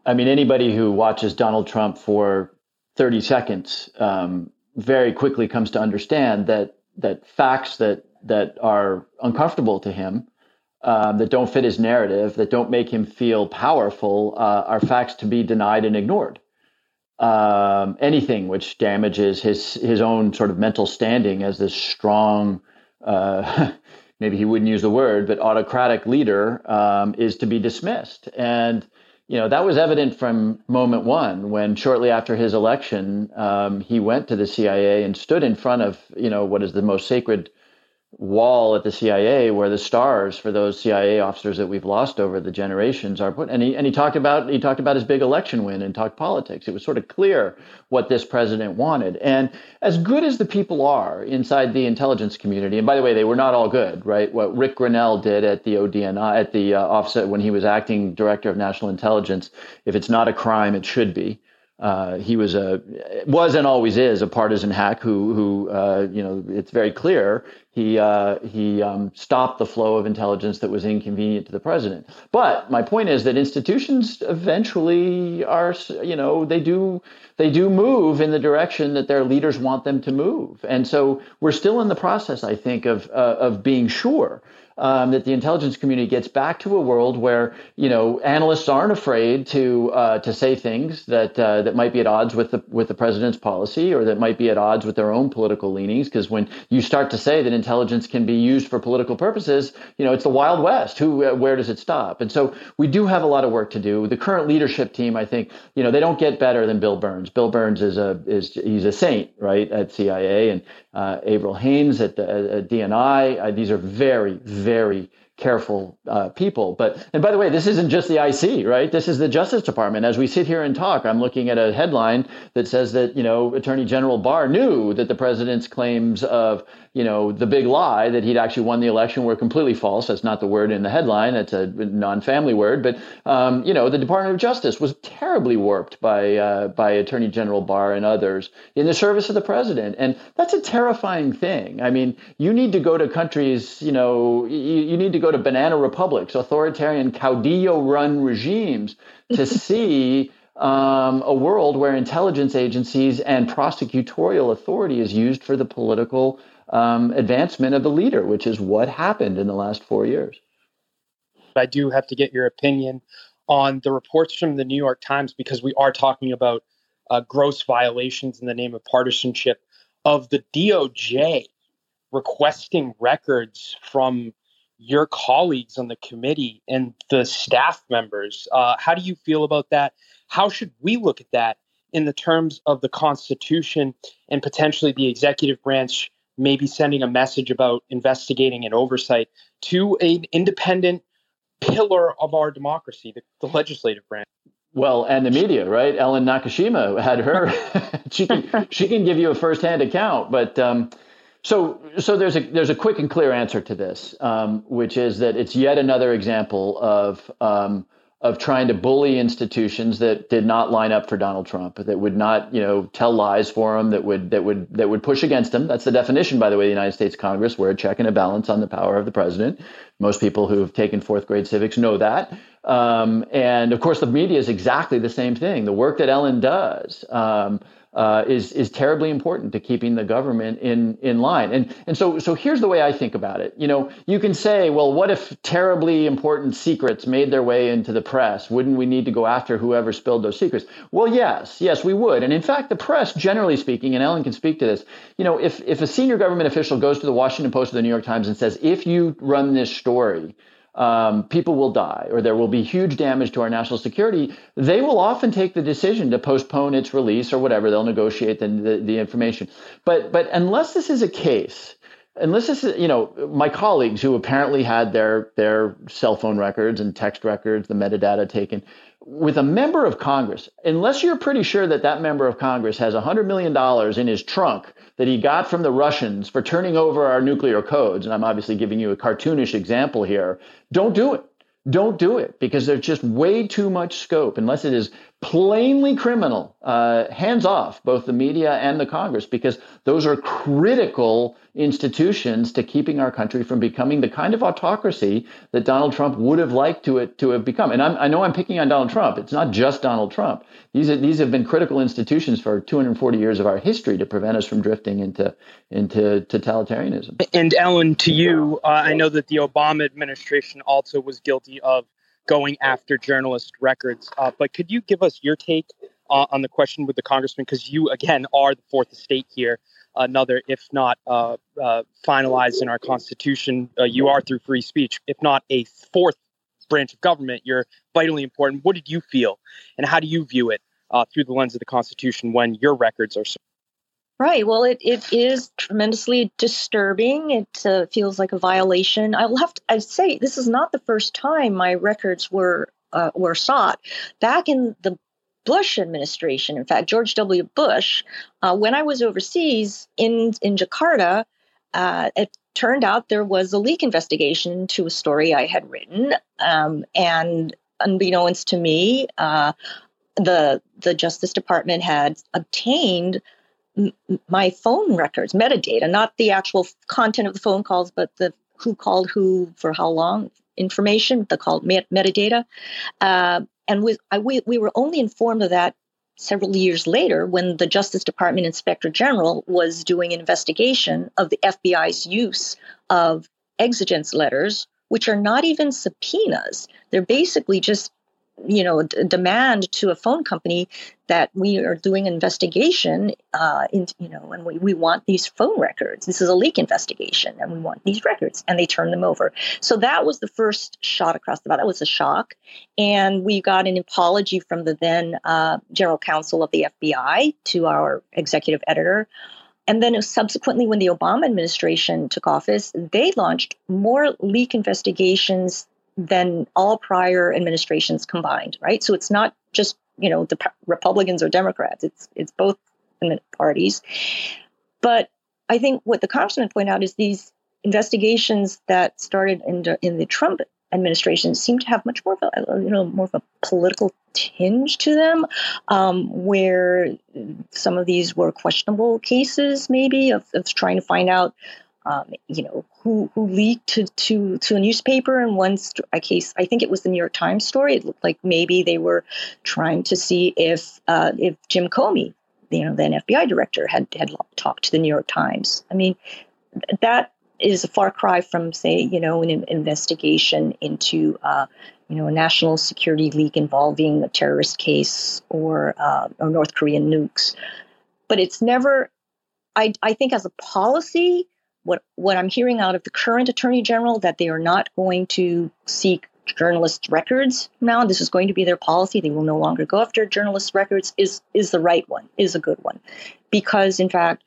I mean, anybody who watches Donald Trump for 30 seconds um, very quickly comes to understand that that facts that that are uncomfortable to him, um, that don't fit his narrative, that don't make him feel powerful, uh, are facts to be denied and ignored. Um, anything which damages his his own sort of mental standing as this strong, uh, (laughs) maybe he wouldn't use the word, but autocratic leader um, is to be dismissed. And you know that was evident from moment one when shortly after his election um, he went to the cia and stood in front of you know what is the most sacred wall at the CIA where the stars for those CIA officers that we've lost over the generations are put. And he and he talked about he talked about his big election win and talked politics. It was sort of clear what this president wanted. And as good as the people are inside the intelligence community, and by the way, they were not all good, right? What Rick Grenell did at the ODNI at the uh, offset when he was acting director of national intelligence, if it's not a crime, it should be. Uh, he was a was and always is a partisan hack who who uh, you know it's very clear he uh, he um, stopped the flow of intelligence that was inconvenient to the president. But my point is that institutions eventually are you know they do they do move in the direction that their leaders want them to move, and so we're still in the process, I think, of uh, of being sure um, that the intelligence community gets back to a world where you know analysts aren't afraid to uh, to say things that uh, that might be at odds with the with the president's policy or that might be at odds with their own political leanings. Because when you start to say that intelligence can be used for political purposes, you know it's the wild west. Who uh, where does it stop? And so we do have a lot of work to do. The current leadership team, I think, you know, they don't get better than Bill Burns. Bill Burns is a is he's a saint, right, at CIA, and uh, Avril Haines at, the, at DNI. Uh, these are very, very careful uh, people. But and by the way, this isn't just the IC, right? This is the Justice Department. As we sit here and talk, I'm looking at a headline that says that you know Attorney General Barr knew that the president's claims of you know the big lie that he'd actually won the election were completely false. That's not the word in the headline. It's a non-family word. But um, you know the Department of Justice was terribly warped by uh, by Attorney General Barr and others in the service of the president, and that's a terrifying thing. I mean, you need to go to countries. You know, you, you need to go to banana republics, authoritarian caudillo-run regimes, to (laughs) see. Um, a world where intelligence agencies and prosecutorial authority is used for the political um, advancement of the leader, which is what happened in the last four years. I do have to get your opinion on the reports from the New York Times because we are talking about uh, gross violations in the name of partisanship of the DOJ requesting records from your colleagues on the committee and the staff members. Uh, how do you feel about that? How should we look at that in the terms of the Constitution and potentially the executive branch maybe sending a message about investigating and oversight to an independent pillar of our democracy, the, the legislative branch? Well, and the media, right? Ellen Nakashima had her. (laughs) she can (laughs) she can give you a firsthand account, but um, so, so there's a there's a quick and clear answer to this, um, which is that it's yet another example of um, of trying to bully institutions that did not line up for Donald Trump, that would not, you know, tell lies for him, that would that would that would push against him. That's the definition, by the way, the United States Congress. We're a check and a balance on the power of the president. Most people who have taken fourth grade civics know that. Um, and of course, the media is exactly the same thing. The work that Ellen does. Um, uh, is is terribly important to keeping the government in in line. And and so so here's the way I think about it. You know, you can say, well, what if terribly important secrets made their way into the press? Wouldn't we need to go after whoever spilled those secrets? Well, yes, yes, we would. And in fact, the press, generally speaking, and Ellen can speak to this. You know, if if a senior government official goes to the Washington Post or the New York Times and says, if you run this story um, people will die or there will be huge damage to our national security, they will often take the decision to postpone its release or whatever. They'll negotiate the, the, the information. But, but unless this is a case unless this is you know my colleagues who apparently had their their cell phone records and text records the metadata taken with a member of congress unless you're pretty sure that that member of congress has $100 million in his trunk that he got from the russians for turning over our nuclear codes. And i'm obviously giving you a cartoonish example here. Don't do it. Don't do it because there's just way too much scope unless it is plainly criminal uh, hands off both the media and the congress because those are critical institutions to keeping our country from becoming the kind of autocracy that donald trump would have liked to it to have become. And I'm, i know i'm picking on donald trump. It's not just donald trump. These, are, these have been critical institutions for 240 years of our history to prevent us from drifting into into totalitarianism. And ellen to you uh, i know that the obama administration also was guilty of going after journalist records. Uh, but could you give us your take uh, on the question with the congressman? Because you, again, are the fourth estate here. Another, if not uh, uh finalized in our Constitution, uh, you are through free speech. If not a fourth branch of government, you're vitally important. What did you feel, and how do you view it uh, through the lens of the Constitution when your records are? Right. Well, it, it is tremendously disturbing. It uh, feels like a violation. I will have to I say this is not the first time my records were uh, were sought. Back in the Bush administration, in fact, George W. Bush, uh, when I was overseas in in Jakarta, uh, it turned out there was a leak investigation to a story I had written, um, and unbeknownst to me, uh, the the Justice Department had obtained my phone records, metadata, not the actual content of the phone calls, but the who called who for how long information, the called met- metadata. Uh, and we, I, we, we were only informed of that several years later when the Justice Department Inspector General was doing an investigation of the FBI's use of exigent letters, which are not even subpoenas. They're basically just you know d- demand to a phone company that we are doing investigation uh, into you know and we, we want these phone records. This is a leak investigation and we want these records. And they turn them over. So that was the first shot across the bow. That was a shock. And we got an apology from the then uh, general counsel of the fbi to our executive editor. And then subsequently, when the Obama administration took office, they launched more leak investigations than all prior administrations combined, right? So it's not just you know the Republicans or Democrats; it's it's both parties. But I think what the congressman pointed out is these investigations that started in the, in the Trump administration seem to have much more of a you know more of a political tinge to them, um, where some of these were questionable cases, maybe of, of trying to find out um, you know, who who leaked to, to to a newspaper. And one st- a case, I think it was the New York Times story. It looked like maybe they were trying to see if uh, if Jim Comey, you know, then FBI director, had had talked to the New York Times. I mean, that is a far cry from, say, you know, an investigation into. Uh, you know, a national security leak involving a terrorist case or uh, or North Korean nukes, but it's never. I I think as a policy, what what I'm hearing out of the current attorney general that they are not going to seek journalists' records now. This is going to be their policy. They will no longer go after journalists' records. Is is the right one? Is a good one, because in fact,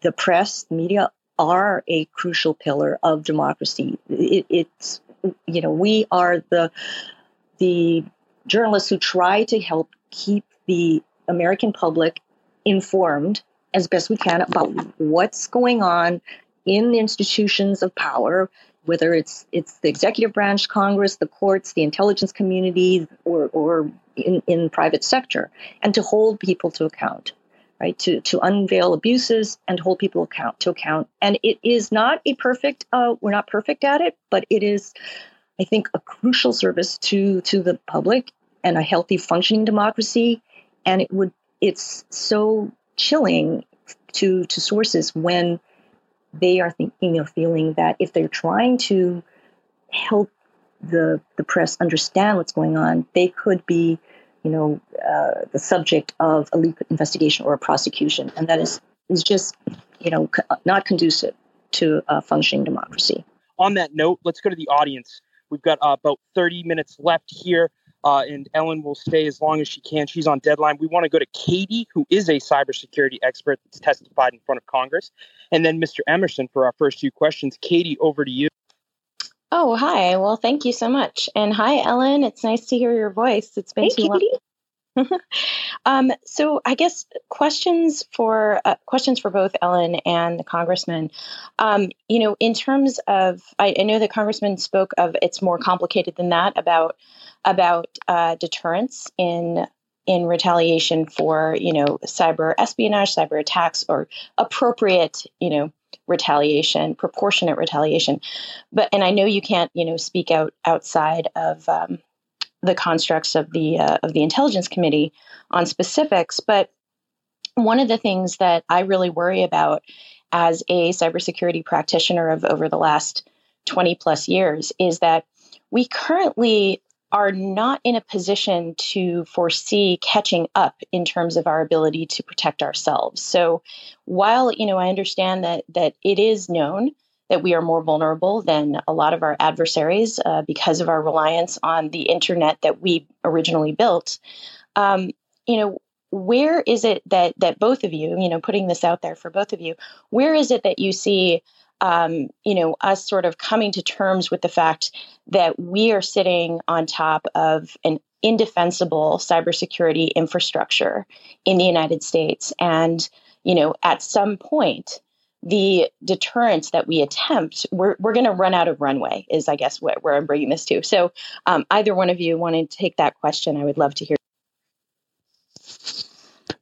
the, press, the media are a crucial pillar of democracy. It, it's you know we are the the journalists who try to help keep the American public informed as best we can about what's going on in the institutions of power, whether it's it's the executive branch, Congress, the courts, the intelligence community, or or in, in private sector, and to hold people to account, right? To to unveil abuses and hold people account to account. And it is not a perfect. Uh, we're not perfect at it, but it is, I think, a crucial service to to the public and a healthy functioning democracy. And it would it's so chilling to to sources when they are thinking or feeling that if they're trying to help the the press understand what's going on, they could be, you know, uh, the subject of a legal investigation or a prosecution, and that is is just, you know, not conducive to a functioning democracy. On that note, let's go to the audience. We've got uh, about 30 minutes left here. Uh, and Ellen will stay as long as she can. She's on deadline. We want to go to Katie, who is a cybersecurity expert that's testified in front of Congress, and then Mr. Emerson for our first two questions. Katie, over to you. Oh, hi. Well, thank you so much. And hi, Ellen. It's nice to hear your voice. It's been hey, too Katie. long. (laughs) um, so, I guess questions for uh, questions for both Ellen and the congressman. Um, you know, in terms of, I, I, know the congressman spoke of it's more complicated than that about about uh, deterrence in in retaliation for you know cyber espionage, cyber attacks, or appropriate you know retaliation, proportionate retaliation. But and I know you can't you know speak out outside of um, the constructs of the uh, of the intelligence committee on specifics, but one of the things that I really worry about as a cybersecurity practitioner of over the last 20 plus years is that we currently are not in a position to foresee catching up in terms of our ability to protect ourselves. So while you know I understand that that it is known that we are more vulnerable than a lot of our adversaries uh, because of our reliance on the internet that we originally built. Um, you know, where is it that that both of you, you know, putting this out there for both of you, where is it that you see um, you know, us sort of coming to terms with the fact that we are sitting on top of an indefensible cybersecurity infrastructure in the United States. And, you know, at some point, the deterrence that we attempt, we're, we're going to run out of runway, is I guess where, where I'm bringing this to. So, um, either one of you wanting to take that question, I would love to hear.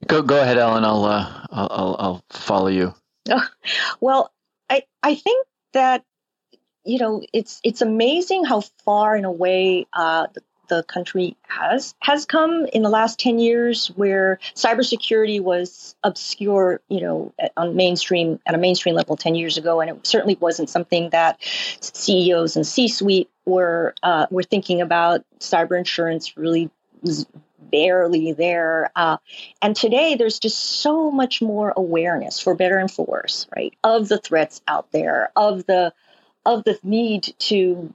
Go go ahead, Ellen. I'll uh, I'll, I'll follow you. Oh, (laughs) well, I I think that you know it's it's amazing how far in a way uh, the, the country has has come in the last 10 years where cybersecurity was obscure you know on mainstream at a mainstream level 10 years ago. And it certainly wasn't something that CEOs and C-suite were uh, were thinking about. Cyber insurance really was barely there. Uh, and today, there's just so much more awareness, for better and for worse, right, of the threats out there, of the of the need to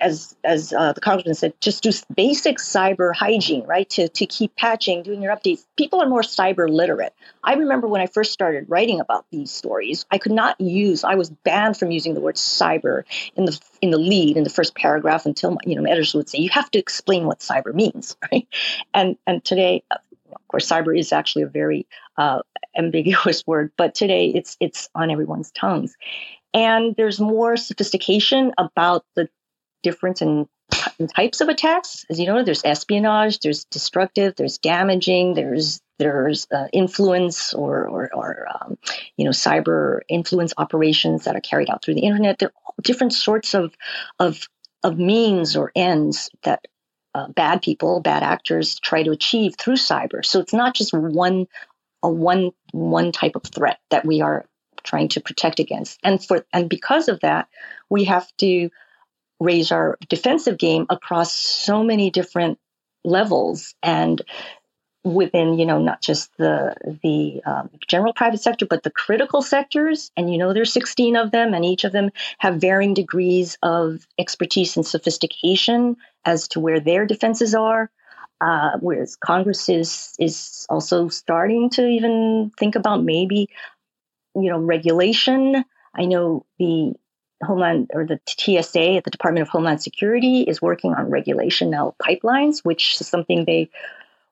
as as uh, the congressman said, just do basic cyber hygiene, right? To to keep patching, doing your updates. People are more cyber literate. I remember when I first started writing about these stories, I could not use. I was banned from using the word cyber in the in the lead in the first paragraph until you know my editors would say you have to explain what cyber means, (laughs) right? And and today. Uh, of course, cyber is actually a very uh, ambiguous (laughs) word, but today it's it's on everyone's tongues, and there's more sophistication about the difference in, in types of attacks. As you know, there's espionage, there's destructive, there's damaging, there's there's uh, influence or or, or um, you know cyber influence operations that are carried out through the internet. There are different sorts of of of means or ends that uh, bad people, bad actors try to achieve through cyber. So it's not just one a one one type of threat that we are trying to protect against. And for and because of that, we have to raise our defensive game across so many different levels and within you know not just the the um, general private sector but the critical sectors. And you know there's 16 of them and each of them have varying degrees of expertise and sophistication as to where their defenses are uh, whereas congress is is also starting to even think about maybe you know regulation. I know the Homeland or the TSA at the Department of Homeland Security is working on regulation now pipelines, which is something they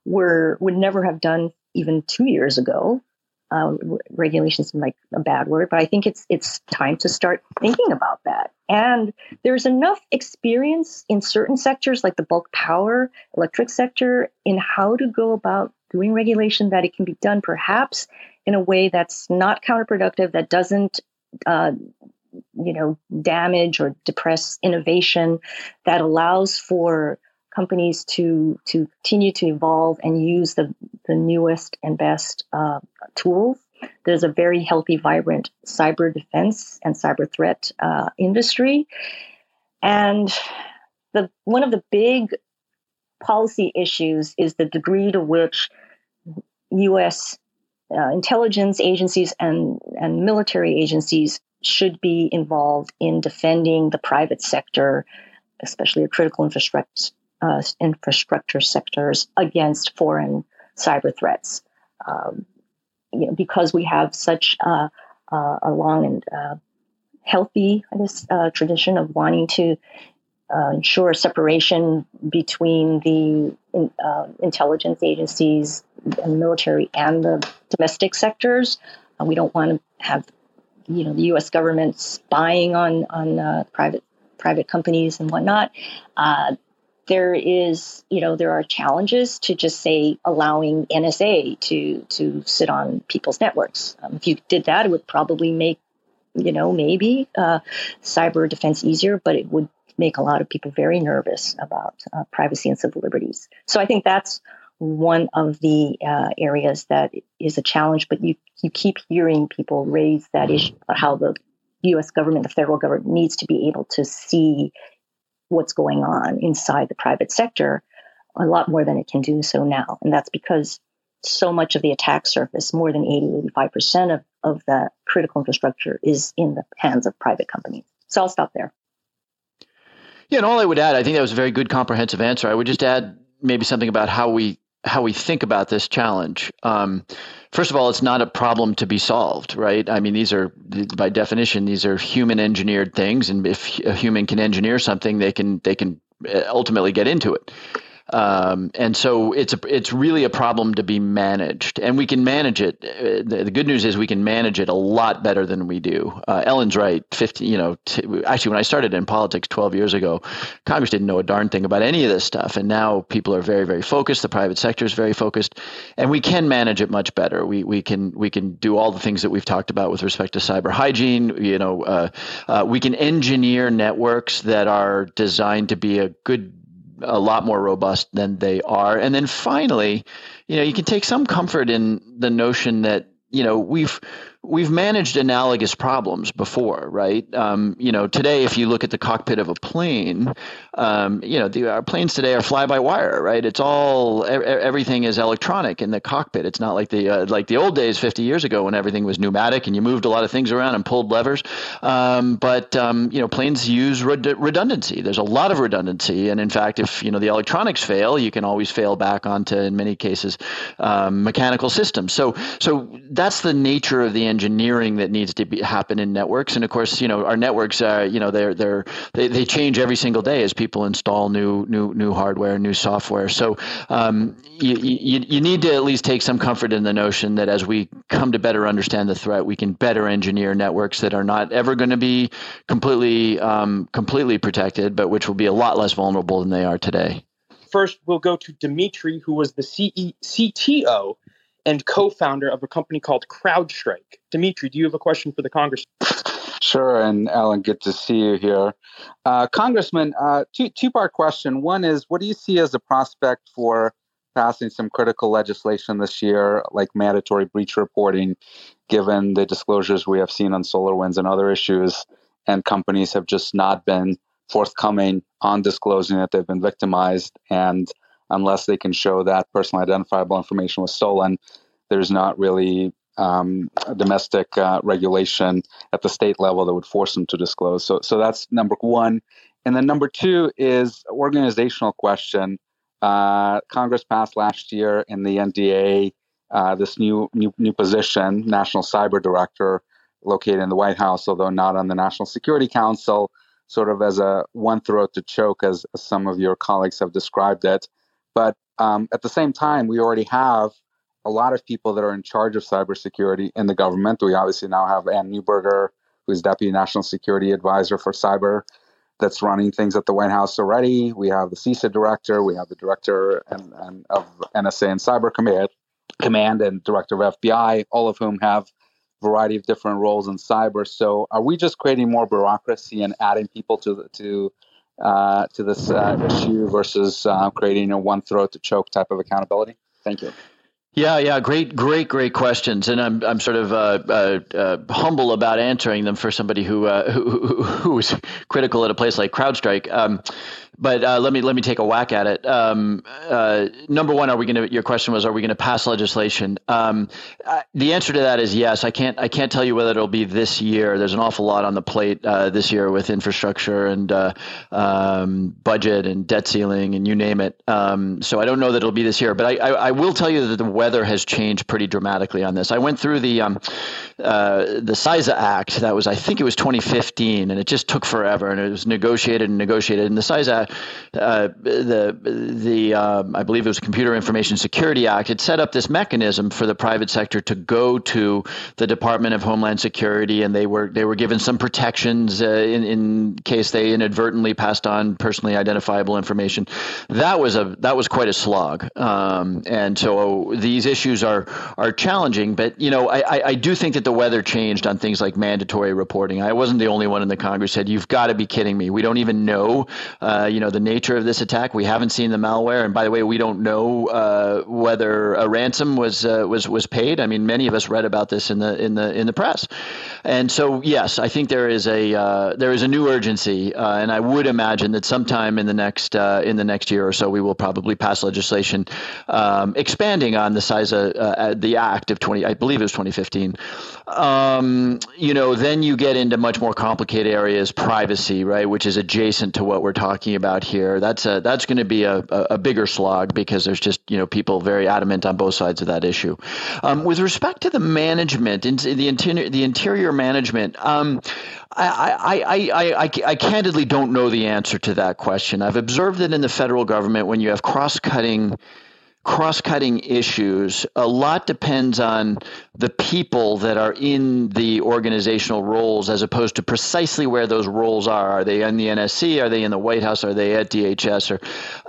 were would never have done even two years ago. Uh, regulations like a bad word, but I think it's it's time to start thinking about that. And there's enough experience in certain sectors, like the bulk power, electric sector, in how to go about doing regulation that it can be done perhaps in a way that's not counterproductive, that doesn't uh, you know damage or depress innovation that allows for companies to to continue to evolve and use the the newest and best uh, tools. There's a very healthy, vibrant cyber defense and cyber threat uh, industry, and the one of the big policy issues is the degree to which U.S. Uh, intelligence agencies and, and military agencies should be involved in defending the private sector, especially critical infrastructure uh, infrastructure sectors against foreign cyber threats. Um, you know, because we have such uh, uh, a long and uh, healthy, I guess, uh, tradition of wanting to uh, ensure separation between the intelligence agencies, the military, and the domestic sectors. we don't want to have, you know, the U.S. government spying on on private private companies and whatnot. Uh, there is, you know, there are challenges to just say allowing NSA to to sit on people's networks. Um, if you did that, it would probably make, you know, maybe uh, cyber defense easier, but it would make a lot of people very nervous about uh, privacy and civil liberties. So I think that's one of the uh, areas that is a challenge. But you you keep hearing people raise that issue about how the U.S. government, the federal government, needs to be able to see what's going on inside the private sector a lot more than it can do so now. And that's because so much of the attack surface, more than 80, 85% of, of the critical infrastructure is in the hands of private companies. So I'll stop there. Yeah, and all I would add, I think that was a very good comprehensive answer. I would just add maybe something about how we how we think about this challenge. Um, first of all, it's not a problem to be solved, right? I mean, these are by definition these are human engineered things, and if a human can engineer something, they can they can uh, ultimately get into it. Um, and so it's a, it's really a problem to be managed, and we can manage it. Uh, the, the, good news is we can manage it a lot better than we do. Uh, Ellen's right. Fifty, you know, t- actually, when I started in politics twelve years ago, Congress didn't know a darn thing about any of this stuff, and now people are very, very focused. The private sector is very focused, and we can manage it much better. We we can we can do all the things that we've talked about with respect to cyber hygiene. You know, uh, uh, we can engineer networks that are designed to be a good a lot more robust than they are. And then finally, you know, you can take some comfort in the notion that you know we've we've managed analogous problems before, right? Um, you know, today, if you look at the cockpit of a plane, um, you know, the, our planes today are fly by wire, right? It's all everything is electronic in the cockpit. It's not like the uh, like the old days, 50 years ago, when everything was pneumatic and you moved a lot of things around and pulled levers. Um, but um, you know, planes use redundancy. There's a lot of redundancy, and in fact, if you know the electronics fail, you can always fail back onto, in many cases, um, mechanical systems. So, so that's the nature of the engineering that needs to be, happen in networks. And of course, you know, our networks, are, you know, they're, they're, they, they change every single day as people install new, new, new hardware, new software. So um, you, you, you need to at least take some comfort in the notion that as we come to better understand the threat, we can better engineer networks that are not ever going to be completely, um, completely protected, but which will be a lot less vulnerable than they are today. First, we'll go to Dmitri, who was the CE, CTO and co-founder of a company called CrowdStrike. Dmitri, do you have a question for the Congressman? Sure, and Alan, good to see you here. Uh, Congressman, uh, two, two-part question. One is, what do you see as a prospect for passing some critical legislation this year, like mandatory breach reporting, given the disclosures we have seen on SolarWinds and other issues, and companies have just not been forthcoming on disclosing that they've been victimized and unless they can show that personal identifiable information was stolen, there's not really um, domestic uh, regulation at the state level that would force them to disclose. So, so that's number one. And then number two is organizational question. Uh, Congress passed last year in the NDAA uh, this new, new new position, National Cyber Director, located in the White House, although not on the National Security Council, sort of as a one throat to choke, as, as some of your colleagues have described it. But um, at the same time, we already have a lot of people that are in charge of cybersecurity in the government. We obviously now have Anne Neuberger, who's Deputy National Security Advisor for Cyber, that's running things at the White House already. We have the CISA director, we have the director and, and of NSA and Cyber Command, Command and director of FBI, all of whom have variety of different roles in cyber. So, are we just creating more bureaucracy and adding people to to uh, to this uh, issue versus uh, creating a one throat to choke type of accountability? Thank you. Yeah, yeah, great, great, great questions, and I'm I'm sort of uh, uh, uh, humble about answering them for somebody who, who who was critical at a place like CrowdStrike. Um, but uh, let me let me take a whack at it. Um, uh, number one, are we going to? Your question was, are we going to pass legislation? Um, uh, the answer to that is yes. I can't I can't tell you whether it'll be this year. There's an awful lot on the plate uh, this year with infrastructure and uh, um, budget and debt ceiling and you name it. Um, so I don't know that it'll be this year, but I, I, I, will tell you that the weather has changed pretty dramatically on this. I went through the um, uh, the CISA Act. That was I think it was 2015, and it just took forever, and it was negotiated and negotiated. And the CISA uh, the the um, I believe it was Computer Information Security Act. It set up this mechanism for the private sector to go to the Department of Homeland Security, and they were they were given some protections uh, in in case they inadvertently passed on personally identifiable information. That was a that was quite a slog, um, and so these issues are are challenging. But you know, I, I do think that the weather changed on things like mandatory reporting. I wasn't the only one in the Congress said, "You've got to be kidding me. We don't even know." Uh, you know the nature of this attack. We haven't seen the malware, and by the way, we don't know uh, whether a ransom was uh, was was paid. I mean, many of us read about this in the in the in the press, and so yes, I think there is a uh, there is a new urgency, uh, and I would imagine that sometime in the next uh, in the next year or so, we will probably pass legislation um, expanding on the size of the act of twenty. I believe it was 2015. Um, you know, then you get into much more complicated areas, privacy, right, which is adjacent to what we're talking about here, that's a that's going to be a, a, bigger slog because there's just you know people very adamant on both sides of that issue. Um, with respect to the management, the interior the interior management, um, I, I, I, I, I candidly don't know the answer to that question. I've observed that in the federal government, when you have cross cutting cross cutting issues, a lot depends on the people that are in the organizational roles as opposed to precisely where those roles are. Are they in the NSC? Are they in the White House? Are they at DHS? Or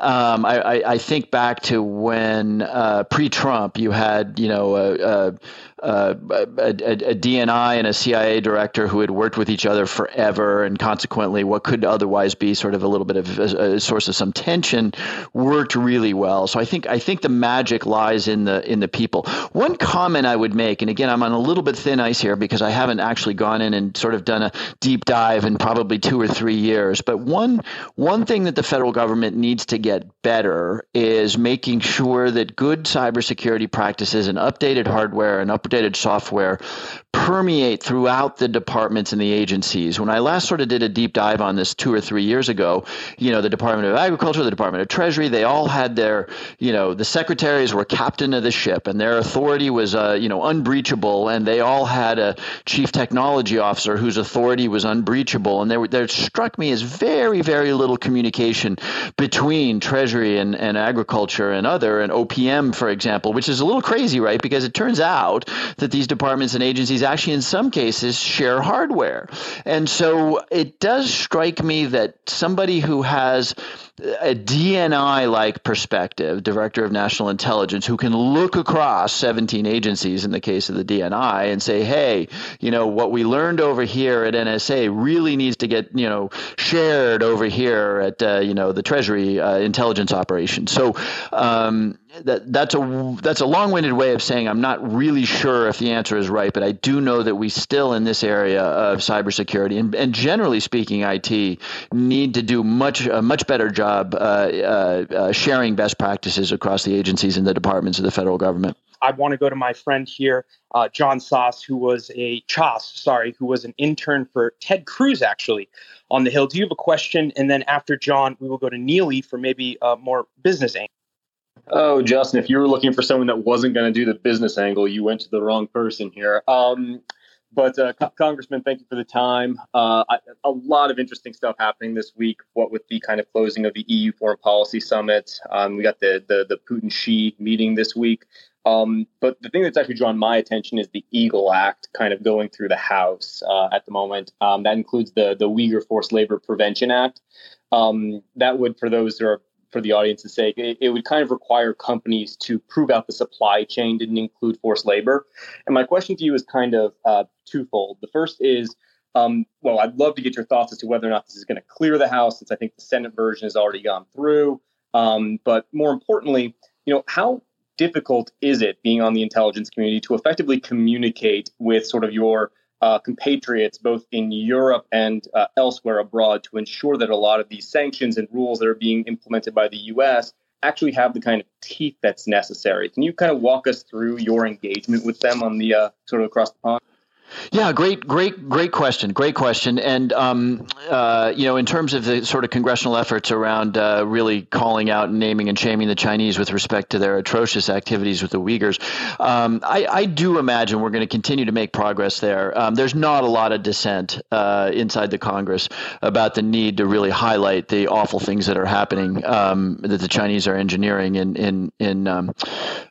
um, I, I, think back to when uh, pre Trump you had, you know, a, a, a, a, DNI and a CIA director who had worked with each other forever, and consequently, what could otherwise be sort of a little bit of a, a, source of some tension worked really well. So I think I think the magic lies in the in the people. One comment I would make, and again, I'm on a little bit thin ice here because I haven't actually gone in and sort of done a deep dive in probably two or three years. But one one thing that the federal government needs to get better is making sure that good cybersecurity practices and updated hardware and updated software permeate throughout the departments and the agencies. When I last sort of did a deep dive on this two or three years ago, you know, the Department of Agriculture, the Department of Treasury, they all had their, you know, the secretaries were captain of the ship and their authority was, uh, you know, unbreachable. And they all had a chief technology officer whose authority was unbreachable. And there, there struck me as very, very little communication between Treasury and, and Agriculture and other, and OPM, for example, which is a little crazy, right? Because it turns out that these departments and agencies actually, in some cases, share hardware. And so it does strike me that somebody who has a DNI like perspective, Director of National Intelligence, who can look across 17 agencies in the case of the DNI and say, hey, you know, what we learned over here at NSA really needs to get, you know, shared over here at, uh, you know, the Treasury uh, intelligence operation. So, um, that that's a that's a long-winded way of saying I'm not really sure if the answer is right, but I do know that we still in this area of cybersecurity and, and generally speaking, IT need to do much a much better job uh, uh, uh, sharing best practices across the agencies and the departments of the federal government. I want to go to my friend here, uh, John Soss, who was a Chas, sorry, who was an intern for Ted Cruz actually on the Hill. Do you have a question? And then after John, we will go to Neely for maybe more business angle. Oh, Justin, if you were looking for someone that wasn't going to do the business angle, you went to the wrong person here. Um, but uh, Co- Congressman, thank you for the time. Uh, I, a lot of interesting stuff happening this week. What with the kind of closing of the EU foreign policy summit, um, we got the the, the Putin Xi meeting this week. Um, but the thing that's actually drawn my attention is the Eagle Act kind of going through the House uh, at the moment. Um, that includes the the Uyghur Forced Labor Prevention Act. Um, that would, for those who are for the audience's sake, it, it, would kind of require companies to prove out the supply chain didn't include forced labor. And my question to you is kind of uh, twofold. The first is, um, well, I'd love to get your thoughts as to whether or not this is going to clear the House, since I think the Senate version has already gone through. Um, but more importantly, you know, how difficult is it being on the intelligence community to effectively communicate with sort of your uh, compatriots, both in Europe and uh, elsewhere abroad, to ensure that a lot of these sanctions and rules that are being implemented by the U.S. actually have the kind of teeth that's necessary. Can you kind of walk us through your engagement with them on the uh, sort of across the pond? Yeah, great, great, great question. Great question. And um, uh, you know, in terms of the sort of congressional efforts around uh, really calling out and naming and shaming the Chinese with respect to their atrocious activities with the Uyghurs, um, I, I, do imagine we're going to continue to make progress there. Um, there's not a lot of dissent uh, inside the Congress about the need to really highlight the awful things that are happening um, that the Chinese are engineering in in in um,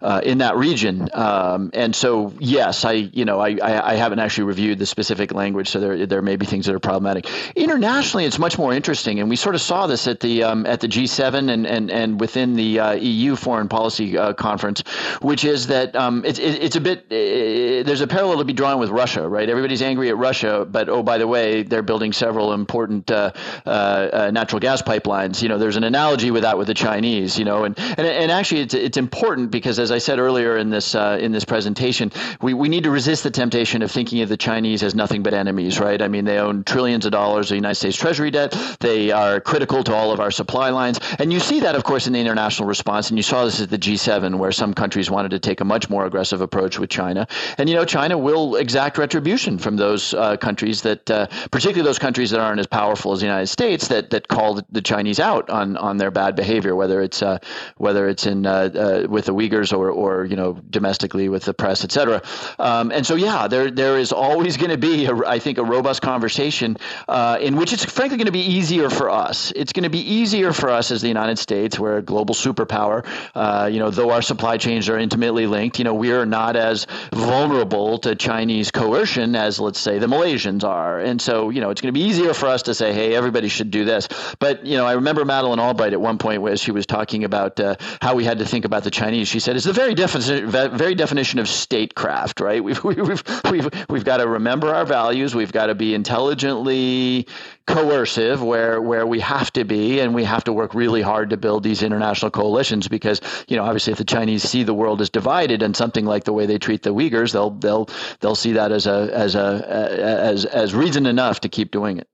uh, in that region. Um, and so, yes, I you know I I, I haven't actually reviewed the specific language, so there there may be things that are problematic. Internationally, it's much more interesting, and we sort of saw this at the um, at the G7 and and and within the uh, EU foreign policy uh, conference, which is that um, it's it, it's a bit uh, there's a parallel to be drawn with Russia, right? Everybody's angry at Russia, but oh by the way, they're building several important uh, uh, uh, natural gas pipelines. You know, there's an analogy with that with the Chinese. You know, and and, and actually it's it's important because as I said earlier in this in this presentation, we we need to resist the temptation of thinking of the Chinese as nothing but enemies, right? I mean, they own trillions of dollars of United States Treasury debt. They are critical to all of our supply lines. And you see that, of course, in the international response. And you saw this at the G7, where some countries wanted to take a much more aggressive approach with China. And, you know, China will exact retribution from those uh, countries that, uh, particularly those countries that aren't as powerful as the United States, that, that call the Chinese out on, on their bad behavior, whether it's, uh, whether it's in, uh, uh, with the Uyghurs or, or, you know, domestically with the press, et cetera. Um, and so, yeah, there, there is always going to be, a, I think, a robust conversation uh, in which it's frankly going to be easier for us. It's going to be easier for us as the United States, we're a global superpower. Uh, you know, though our supply chains are intimately linked, you know, we are not as vulnerable to Chinese coercion as, let's say, the Malaysians are. And so, you know, it's going to be easier for us to say, hey, everybody should do this. But, you know, I remember Madeleine Albright at one point as she was talking about uh, how we had to think about the Chinese. She said, it's the very, defi- very definition of statecraft, right? (laughs) We've, we've, we've, we've got to remember our values. We've got to be intelligently coercive where where we have to be and we have to work really hard to build these international coalitions because you know obviously if the Chinese see the world as divided and something like the way they treat the Uyghurs they'll they'll they'll see that as a as a as as reason enough to keep doing it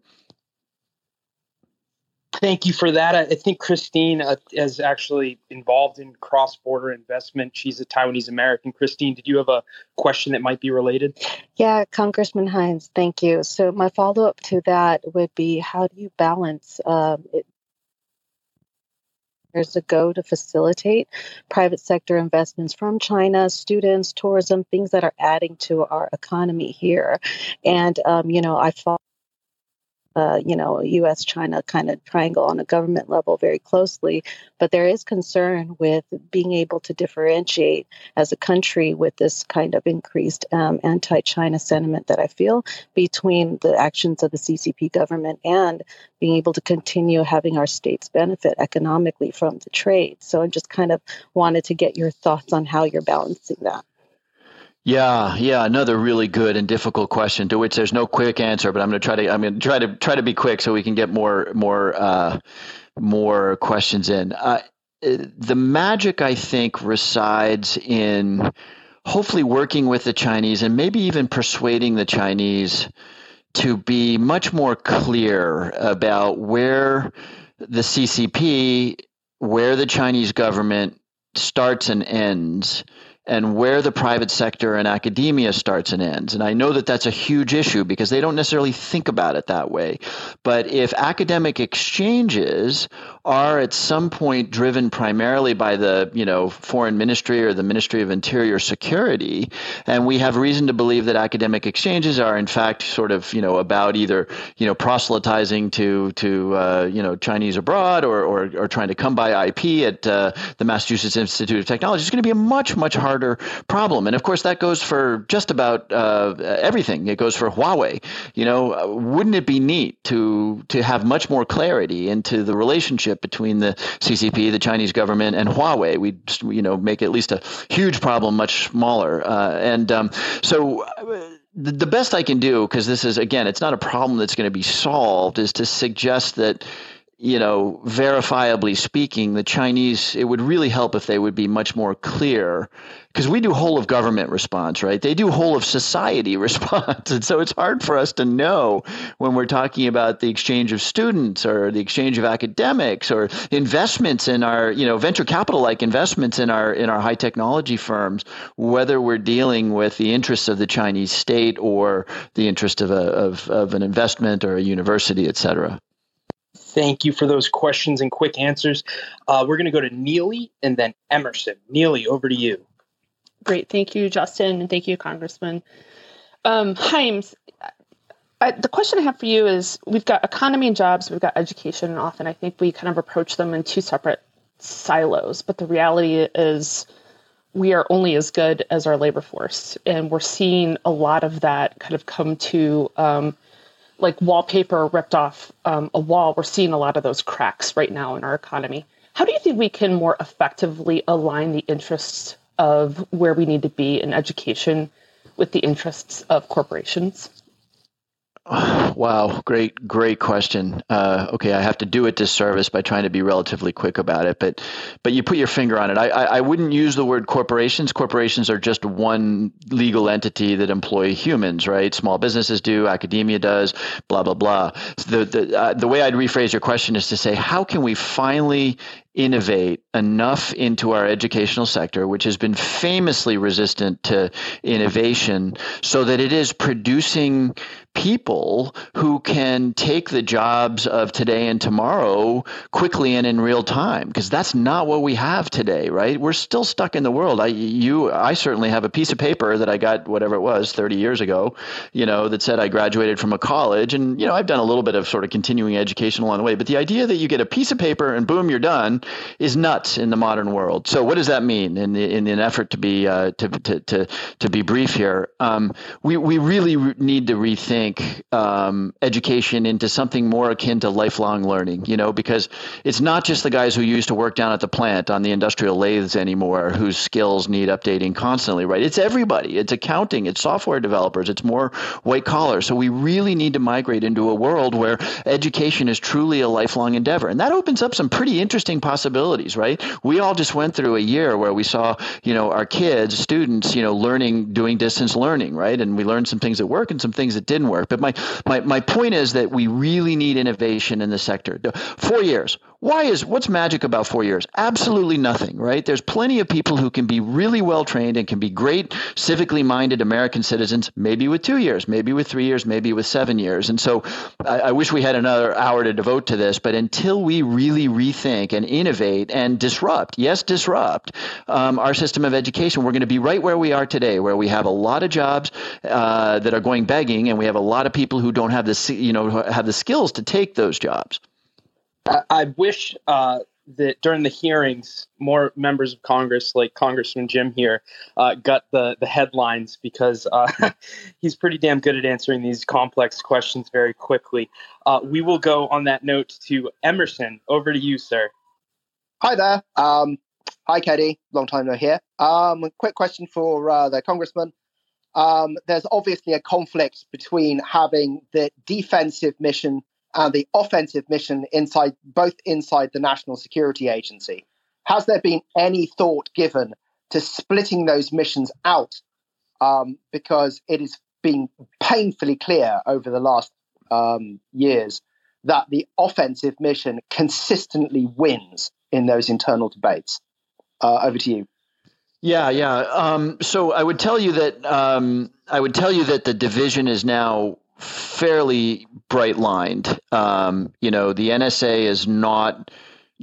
Thank you for that. I think Christine uh, is actually involved in cross border investment. She's a Taiwanese American. Christine, did you have a question that might be related? Yeah, Congressman Himes, thank you. So, my follow up to that would be how do you balance um, it? Ago to facilitate private sector investments from China, students, tourism, things that are adding to our economy here. And, um, you know, I follow uh, you know, U.S. China kind of triangle on a government level very closely. But there is concern with being able to differentiate as a country with this kind of increased um, anti China sentiment that I feel between the actions of the CCP government and being able to continue having our states benefit economically from the trade. So I just kind of wanted to get your thoughts on how you're balancing that. Yeah, yeah, another really good and difficult question to which there's no quick answer, but I'm going to try to I'm going to try to try to be quick so we can get more more uh, more questions in. Uh, the magic I think resides in hopefully working with the Chinese and maybe even persuading the Chinese to be much more clear about where the CCP, where the Chinese government starts and ends and where the private sector and academia starts and ends. And I know that that's a huge issue because they don't necessarily think about it that way. But if academic exchanges are at some point driven primarily by the, you know, foreign ministry or the Ministry of Interior Security, and we have reason to believe that academic exchanges are in fact sort of, you know, about either, you know, proselytizing to to uh, you know Chinese abroad or, or or trying to come by IP at uh, the Massachusetts Institute of Technology, it's going to be a much much harder harder problem. And of course, that goes for just about uh, everything. It goes for Huawei. You know, wouldn't it be neat to to have much more clarity into the relationship between the CCP, the Chinese government, and Huawei? We you know make at least a huge problem much smaller. Uh, and um, so. Uh, the best I can do, because this is again, it's not a problem that's going to be solved, is to suggest that you know, verifiably speaking, the Chinese, it would really help if they would be much more clear because we do whole of government response, right? They do whole of society (laughs) response. And so it's hard for us to know when we're talking about the exchange of students or the exchange of academics or investments in our, you know, venture capital like investments in our in our high technology firms, whether we're dealing with the interests of the Chinese state or the interest of a of, of an investment or a university, et cetera. Thank you for those questions and quick answers. Uh, we're going to go to Neely and then Emerson. Neely, over to you. Great. Thank you, Justin, and thank you, Congressman. Um, Himes, I, the question I have for you is we've got economy and jobs, we've got education, and often I think we kind of approach them in two separate silos. But the reality is we are only as good as our labor force. And we're seeing a lot of that kind of come to um, like wallpaper ripped off um, a wall. We're seeing a lot of those cracks right now in our economy. How do you think we can more effectively align the interests of where we need to be in education with the interests of corporations? (sighs) Wow, great, great question. Uh, okay, I have to do it disservice by trying to be relatively quick about it, but but you put your finger on it. I, I, I wouldn't use the word corporations. Corporations are just one legal entity that employ humans, right? Small businesses do, academia does, blah blah blah. So the the uh, the way I'd rephrase your question is to say, how can we finally innovate enough into our educational sector, which has been famously resistant to innovation, so that it is producing people who can take the jobs of today and tomorrow quickly and in real time because that's not what we have today right? We're still stuck in the world. I you i certainly have a piece of paper that i got whatever it was 30 years ago you know that said i graduated from a college. And you know i've done a little bit of sort of continuing education along the way. But the idea that you get a piece of paper and boom you're done is nuts in the modern world. So what does that mean in the, in an effort to be uh, to, to to to be brief here? Um, we we really need to rethink um, education into something more akin to lifelong learning, you know, because it's not just the guys who used to work down at the plant on the industrial lathes anymore whose skills need updating constantly, right? It's everybody. It's accounting, it's software developers, it's more white collar. So we really need to migrate into a world where education is truly a lifelong endeavor. And that opens up some pretty interesting possibilities, right? We all just went through a year where we saw, you know, our kids, students, you know, learning, doing distance learning, right? And we learned some things that work and some things that didn't work work. But my, my, my point is that we really need innovation in the sector. Four years. Why is what's magic about four years? Absolutely nothing, right? There's plenty of people who can be really well trained and can be great civically minded American citizens, maybe with two years, maybe with three years, maybe with seven years. And so I, I wish we had another hour to devote to this, but until we really rethink and innovate and disrupt, yes, disrupt um, our system of education, we're going to be right where we are today, where we have a lot of jobs uh, that are going begging, and we have a lot of people who don't have the you know have the skills to take those jobs. I wish uh, that during the hearings, more members of Congress, like Congressman Jim here, uh, got the the headlines because uh, (laughs) he's pretty damn good at answering these complex questions very quickly. Uh, we will go on that note to Emerson. Over to you, sir. Hi there. Um, hi, Katie. Long time no hear. Um, quick question for uh, the Congressman. Um, there's obviously a conflict between having the defensive mission and the offensive mission inside both inside the National Security Agency. Has there been any thought given to splitting those missions out? Um, because it has been painfully clear over the last um, years that the offensive mission consistently wins in those internal debates. Uh, over to you. Yeah, yeah. Um, so I would tell you that um, I would tell you that the division is now fairly bright lined. Um, you know, the NSA is not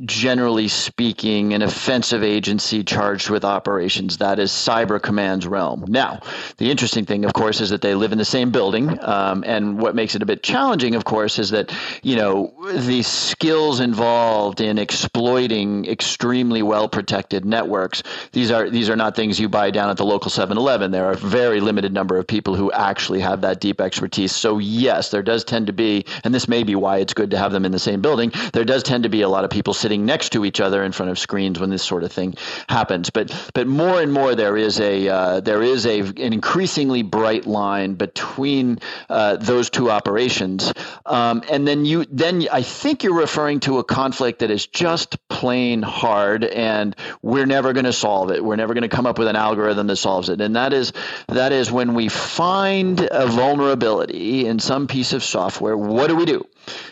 generally speaking, an offensive agency charged with operations. That is Cyber Command's realm. Now, the interesting thing, of course, is that they live in the same building. Um, and what makes it a bit challenging, of course, is that, you know, the skills involved in exploiting extremely well protected networks, these are, these are not things you buy down at the local 7 Eleven. There are a very limited number of people who actually have that deep expertise. So, yes, there does tend to be, and this may be why it's good to have them in the same building, there does tend to be a lot of people sitting next to each other in front of screens when this sort of thing happens. But but more and more there is a uh, there is a an increasingly bright line between uh, those two operations, um, and then you then I think you're referring to a conflict that is just plain hard, and we're never going to solve it. We're never going to come up with an algorithm that solves it, and that is that is when we find a vulnerability in some piece of software. What do we do?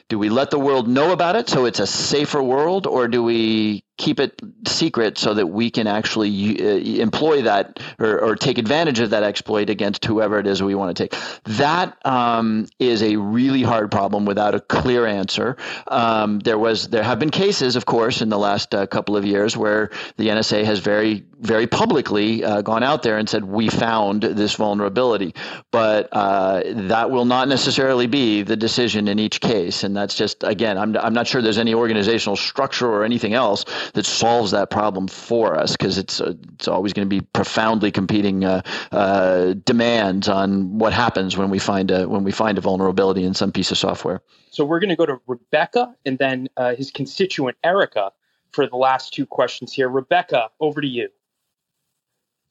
Do we let the world know about it so it's a safer world, or do we keep it secret so that we can actually uh, employ that or, or, take advantage of that exploit against whoever it is we want to take? That um, is a really hard problem without a clear answer. Um, there was there have been cases, of course, in the last uh, couple of years where the NSA has very very publicly uh, gone out there and said we found this vulnerability, but uh, that will not necessarily be the decision in each case, and that's just again, I'm I'm not sure there's any organizational structure or anything else that solves that problem for us because it's uh, it's always going to be profoundly competing uh, uh, demands on what happens when we find a when we find a vulnerability in some piece of software. So we're going to go to Rebecca and then uh, his constituent Erica for the last two questions here. Rebecca, over to you.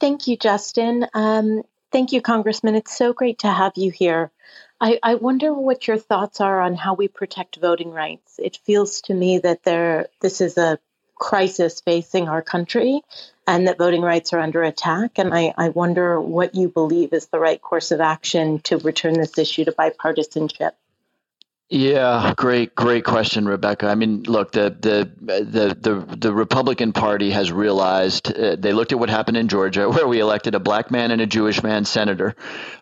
Thank you, Justin. Um, thank you, Congressman. It's so great to have you here. I, I, wonder what your thoughts are on how we protect voting rights. It feels to me that there this is a crisis facing our country and that voting rights are under attack. And I, I wonder what you believe is the right course of action to return this issue to bipartisanship. Yeah, great, great question, Rebecca. I mean, look, the the the the, the Republican Party has realized uh, they looked at what happened in Georgia, (laughs) where we elected a black man and a Jewish man senator,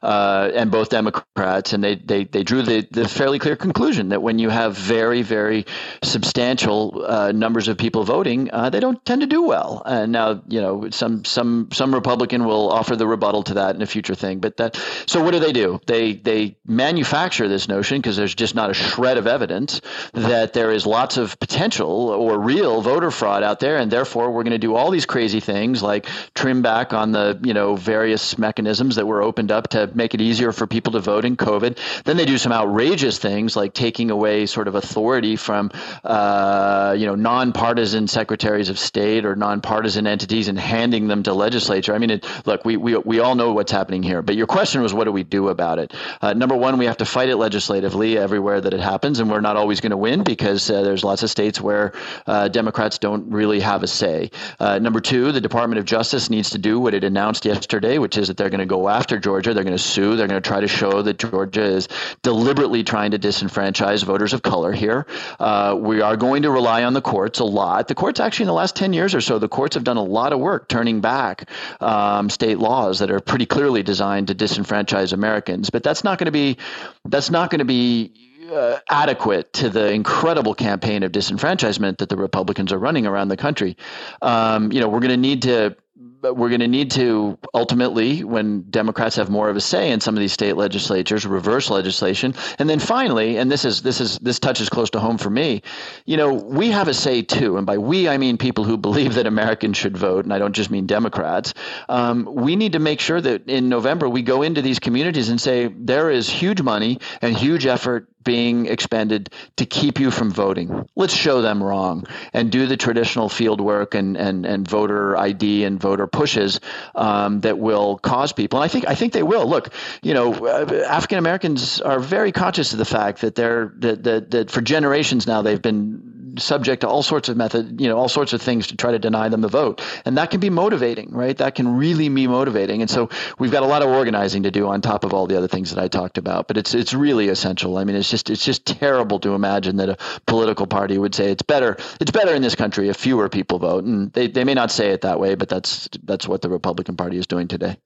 uh, and both Democrats, and they they they drew the the fairly clear conclusion that when you have very very substantial uh, numbers of people voting, uh, they don't tend to do well. And now, you know, some some some Republican will offer the rebuttal to that in a future thing. But that so what do they do? They they manufacture this notion because there's just not a shred of evidence that there is lots of potential or real voter fraud out there, and therefore we're going to do all these crazy things like trim back on the you know various mechanisms that were opened up to make it easier for people to vote in COVID. Then they do some outrageous things like taking away sort of authority from uh, you know nonpartisan secretaries of state or nonpartisan entities and handing them to legislature. I mean, it, look, we, we we all know what's happening here, but your question was what do we do about it? Uh, number one, we have to fight it legislatively everywhere that it happens, and we're not always going to win because uh, there's lots of states where uh, Democrats don't really have a say. Uh, number two, the Department of Justice needs to do what it announced yesterday, which is that they're going to go after Georgia. They're going to sue. They're going to try to show that Georgia is deliberately trying to disenfranchise voters of color here. Uh, we are going to rely on the courts a lot. The courts, actually, in the last 10 years or so, the courts have done a lot of work turning back um, state laws that are pretty clearly designed to disenfranchise Americans. But that's not going to be that's not going to be uh, adequate to the incredible campaign of disenfranchisement that the Republicans are running around the country. Um, you know, we're going to need to we're going to need to ultimately, when Democrats have more of a say in some of these state legislatures, reverse legislation, and then finally, and this is this is this touches close to home for me. You know, we have a say too, and by we I mean people who believe that Americans should vote, and I don't just mean Democrats. Um, we need to make sure that in November we go into these communities and say there is huge money and huge effort being expended to keep you from voting. Let's show them wrong and do the traditional field work and, and, and voter ID and voter pushes um, that will cause people. And I think I think they will. Look, you know, uh, African Americans are very conscious of the fact that they're that, that, that for generations now they've been subject to all sorts of method, you know, all sorts of things to try to deny them the vote. And that can be motivating, right? That can really be motivating. And so we've got a lot of organizing to do on top of all the other things that I talked about. But it's it's really essential. I mean, it's just it's just terrible to imagine that a political party would say it's better it's better in this country if fewer people vote. And they, they may not say it that way, but that's that's what the Republican Party is doing today.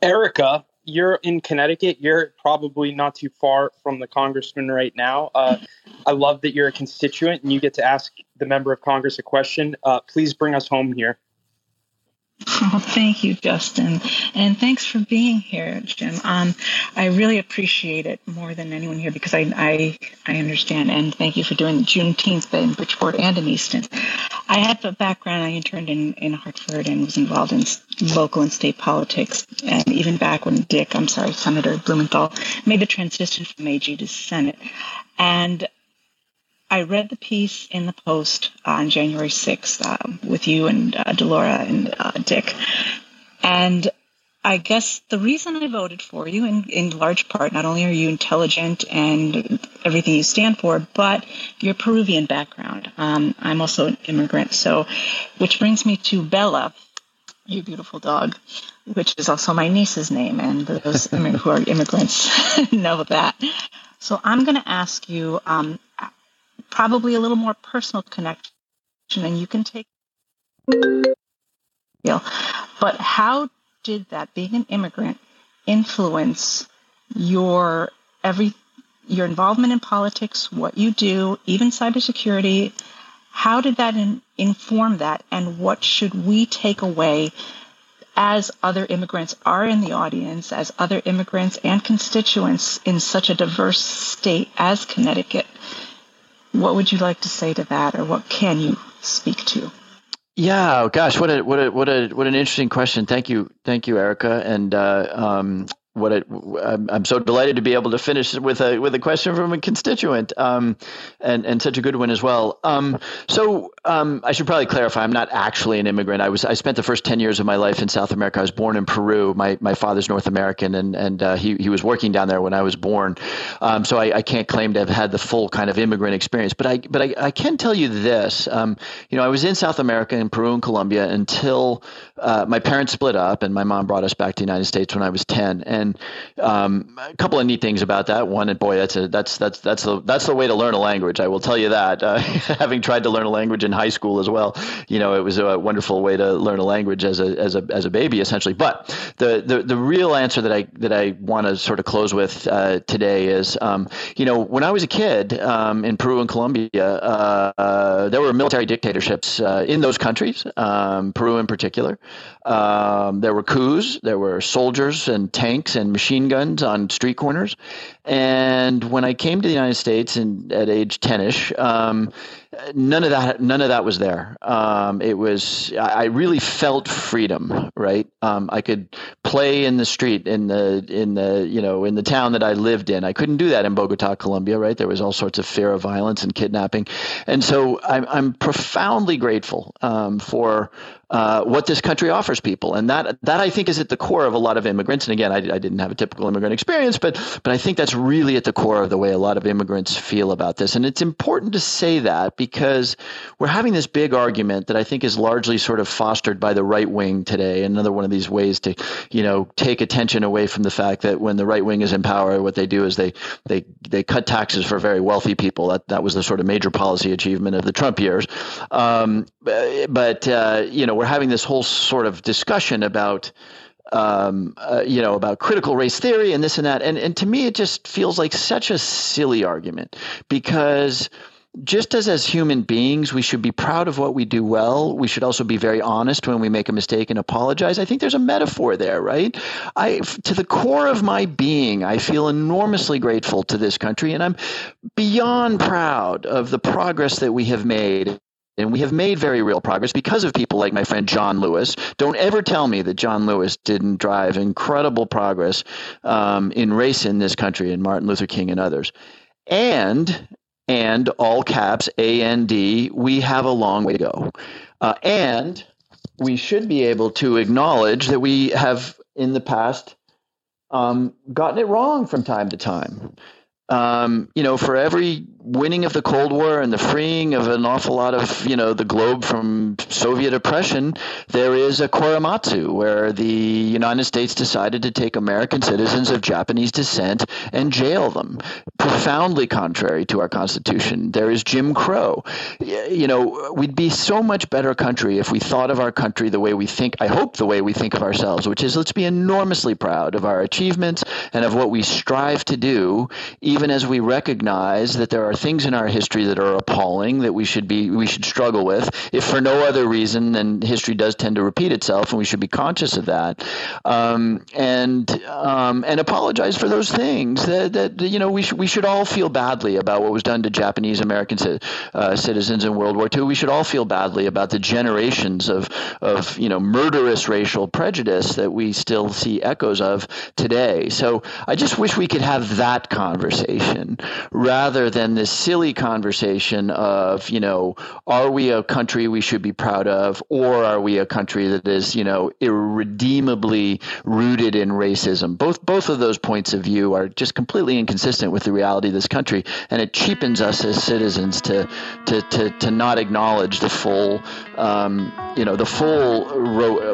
Erica, you're in Connecticut. You're probably not too far from the congressman right now. Uh, I love that you're a constituent and you get to ask the member of Congress a question. Uh, please bring us home here. (laughs) Oh, thank you, Justin, and thanks for being here, Jim. Um, I really appreciate it more than anyone here because I, I I understand, and thank you for doing the Juneteenth in Bridgeport and in Easton. I have a background. I interned in, in Hartford and was involved in local and state politics, and even back when Dick, I'm sorry, Senator Blumenthal made the transition from AG to Senate, and I read the piece in the Post on January 6th uh, with you and uh, DeLauro and uh, Dick. And I guess the reason I voted for you, in, in large part, not only are you intelligent and everything you stand for, but your Peruvian background. Um, I'm also an immigrant. So, which brings me to Bella, your beautiful dog, which is also my niece's name. And those (laughs) who are immigrants (laughs) know that. So, I'm going to ask you um, probably a little more personal connection, and you can take. But how did that, being an immigrant, influence your every your involvement in politics, what you do, even cybersecurity? How did that in, inform that, and what should we take away as other immigrants are in the audience, as other immigrants and constituents in such a diverse state as Connecticut? What would you like to say to that, or what can you speak to? Yeah, gosh, what a what a what a what an interesting question. Thank you, thank you, Erica. And uh, um, what it, I'm, I'm so delighted to be able to finish with a with a question from a constituent, um, and and such a good one as well. Um, so um, I should probably clarify. I'm not actually an immigrant. I was I spent the first ten years of my life in South America. I was born in Peru. My my father's North American, and and uh, he he was working down there when I was born. Um, so I, I can't claim to have had the full kind of immigrant experience. But I but I, I can tell you this. Um, you know, I was in South America in Peru and Colombia until uh, my parents split up, and my mom brought us back to the United States when I was ten. And um, a couple of neat things about that. One, and boy, that's a that's that's that's the that's the way to learn a language. I will tell you that. Uh, (laughs) having tried to learn a language in high school as well, you know, it was a wonderful way to learn a language as a as a as a baby, essentially. But the the the real answer that I that I want to sort of close with uh, today is, um, you know, when I was a kid um, in Peru and Colombia, uh, there were military dictatorships uh, in those countries, um, Peru in particular. Um, there were coups, there were soldiers and tanks and machine guns on street corners. And when I came to the United States and at age 10ish, um, none of that none of that was there. Um, it was I really felt freedom, right? Um, I could play in the street in the in the you know in the town that I lived in. I couldn't do that in Bogota, Colombia, right? There was all sorts of fear of violence and kidnapping, and so I'm I'm profoundly grateful um, for uh, what this country offers people, and that that I think is at the core of a lot of immigrants. And again, I, I, didn't have a typical immigrant experience, but but I think that's really at the core of the way a lot of immigrants feel about this. And it's important to say that because we're having this big argument that I think is largely sort of fostered by the right wing today. Another one of these ways to you know take attention away from the fact that when the right wing is in power, what they do is they they they cut taxes for very wealthy people. That that was the sort of major policy achievement of the Trump years. Um, but uh, you know we're having this whole sort of discussion about um, uh, you know, about critical race theory and this and that. And, and to me, it just feels like such a silly argument because just as as human beings, we should be proud of what we do well. We should also be very honest when we make a mistake and apologize. I think there's a metaphor there, right? I, to the core of my being, I feel enormously grateful to this country, and I'm beyond proud of the progress that we have made and we have made very real progress because of people like my friend John Lewis. Don't ever tell me that John Lewis didn't drive incredible progress um, in race in this country, and Martin Luther King and others. And and all caps A N D, we have a long way to go. Uh, and we should be able to acknowledge that we have in the past um, gotten it wrong from time to time um, you know, for every winning of the Cold War and the freeing of an awful lot of, you know, the globe from Soviet oppression, there is a Korematsu where the United States decided to take American citizens of Japanese descent and jail them, profoundly contrary to our Constitution. There is Jim Crow. You know, we'd be so much better country if we thought of our country the way we think, I hope the way we think of ourselves, which is let's be enormously proud of our achievements and of what we strive to do, as we recognize that there are things in our history that are appalling that we should be we should struggle with, if for no other reason than history does tend to repeat itself, and we should be conscious of that, um, and um, and apologize for those things that, that you know we should we should all feel badly about what was done to Japanese American uh, citizens in World War II. We should all feel badly about the generations of of you know murderous racial prejudice that we still see echoes of today. So I just wish we could have that conversation conversation rather than this silly conversation of, you know, are we a country we should be proud of or are we a country that is, you know, irredeemably rooted in racism? Both both of those points of view are just completely inconsistent with the reality of this country and it cheapens us as citizens to to to, to not acknowledge the full um, you know, the full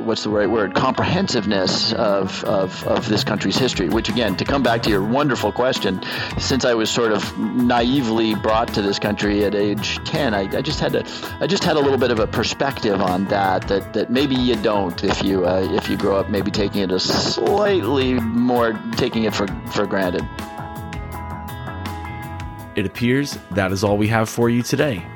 what's the right word? comprehensiveness of, of of this country's history, which again, to come back to your wonderful question, since I was sort of naively brought to this country at age 10, I, I just had to, I just had a little bit of a perspective on that, that, that maybe you don't if you, uh, if you grow up maybe taking it a slightly more, taking it for, for granted. It appears that is all we have for you today.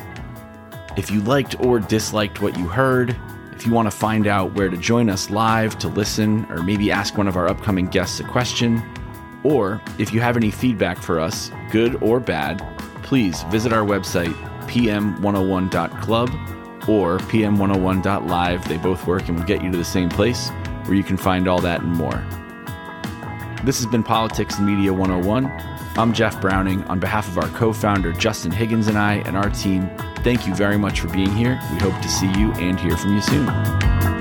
If you liked or disliked what you heard, if you want to find out where to join us live to listen or maybe ask one of our upcoming guests a question, or if you have any feedback for us, good or bad, please visit our website, pm101.club or pm101.live. They both work and will get you to the same place where you can find all that and more. This has been Politics and Media 101. I'm Jeff Browning. On behalf of our co founder, Justin Higgins, and I, and our team, thank you very much for being here. We hope to see you and hear from you soon.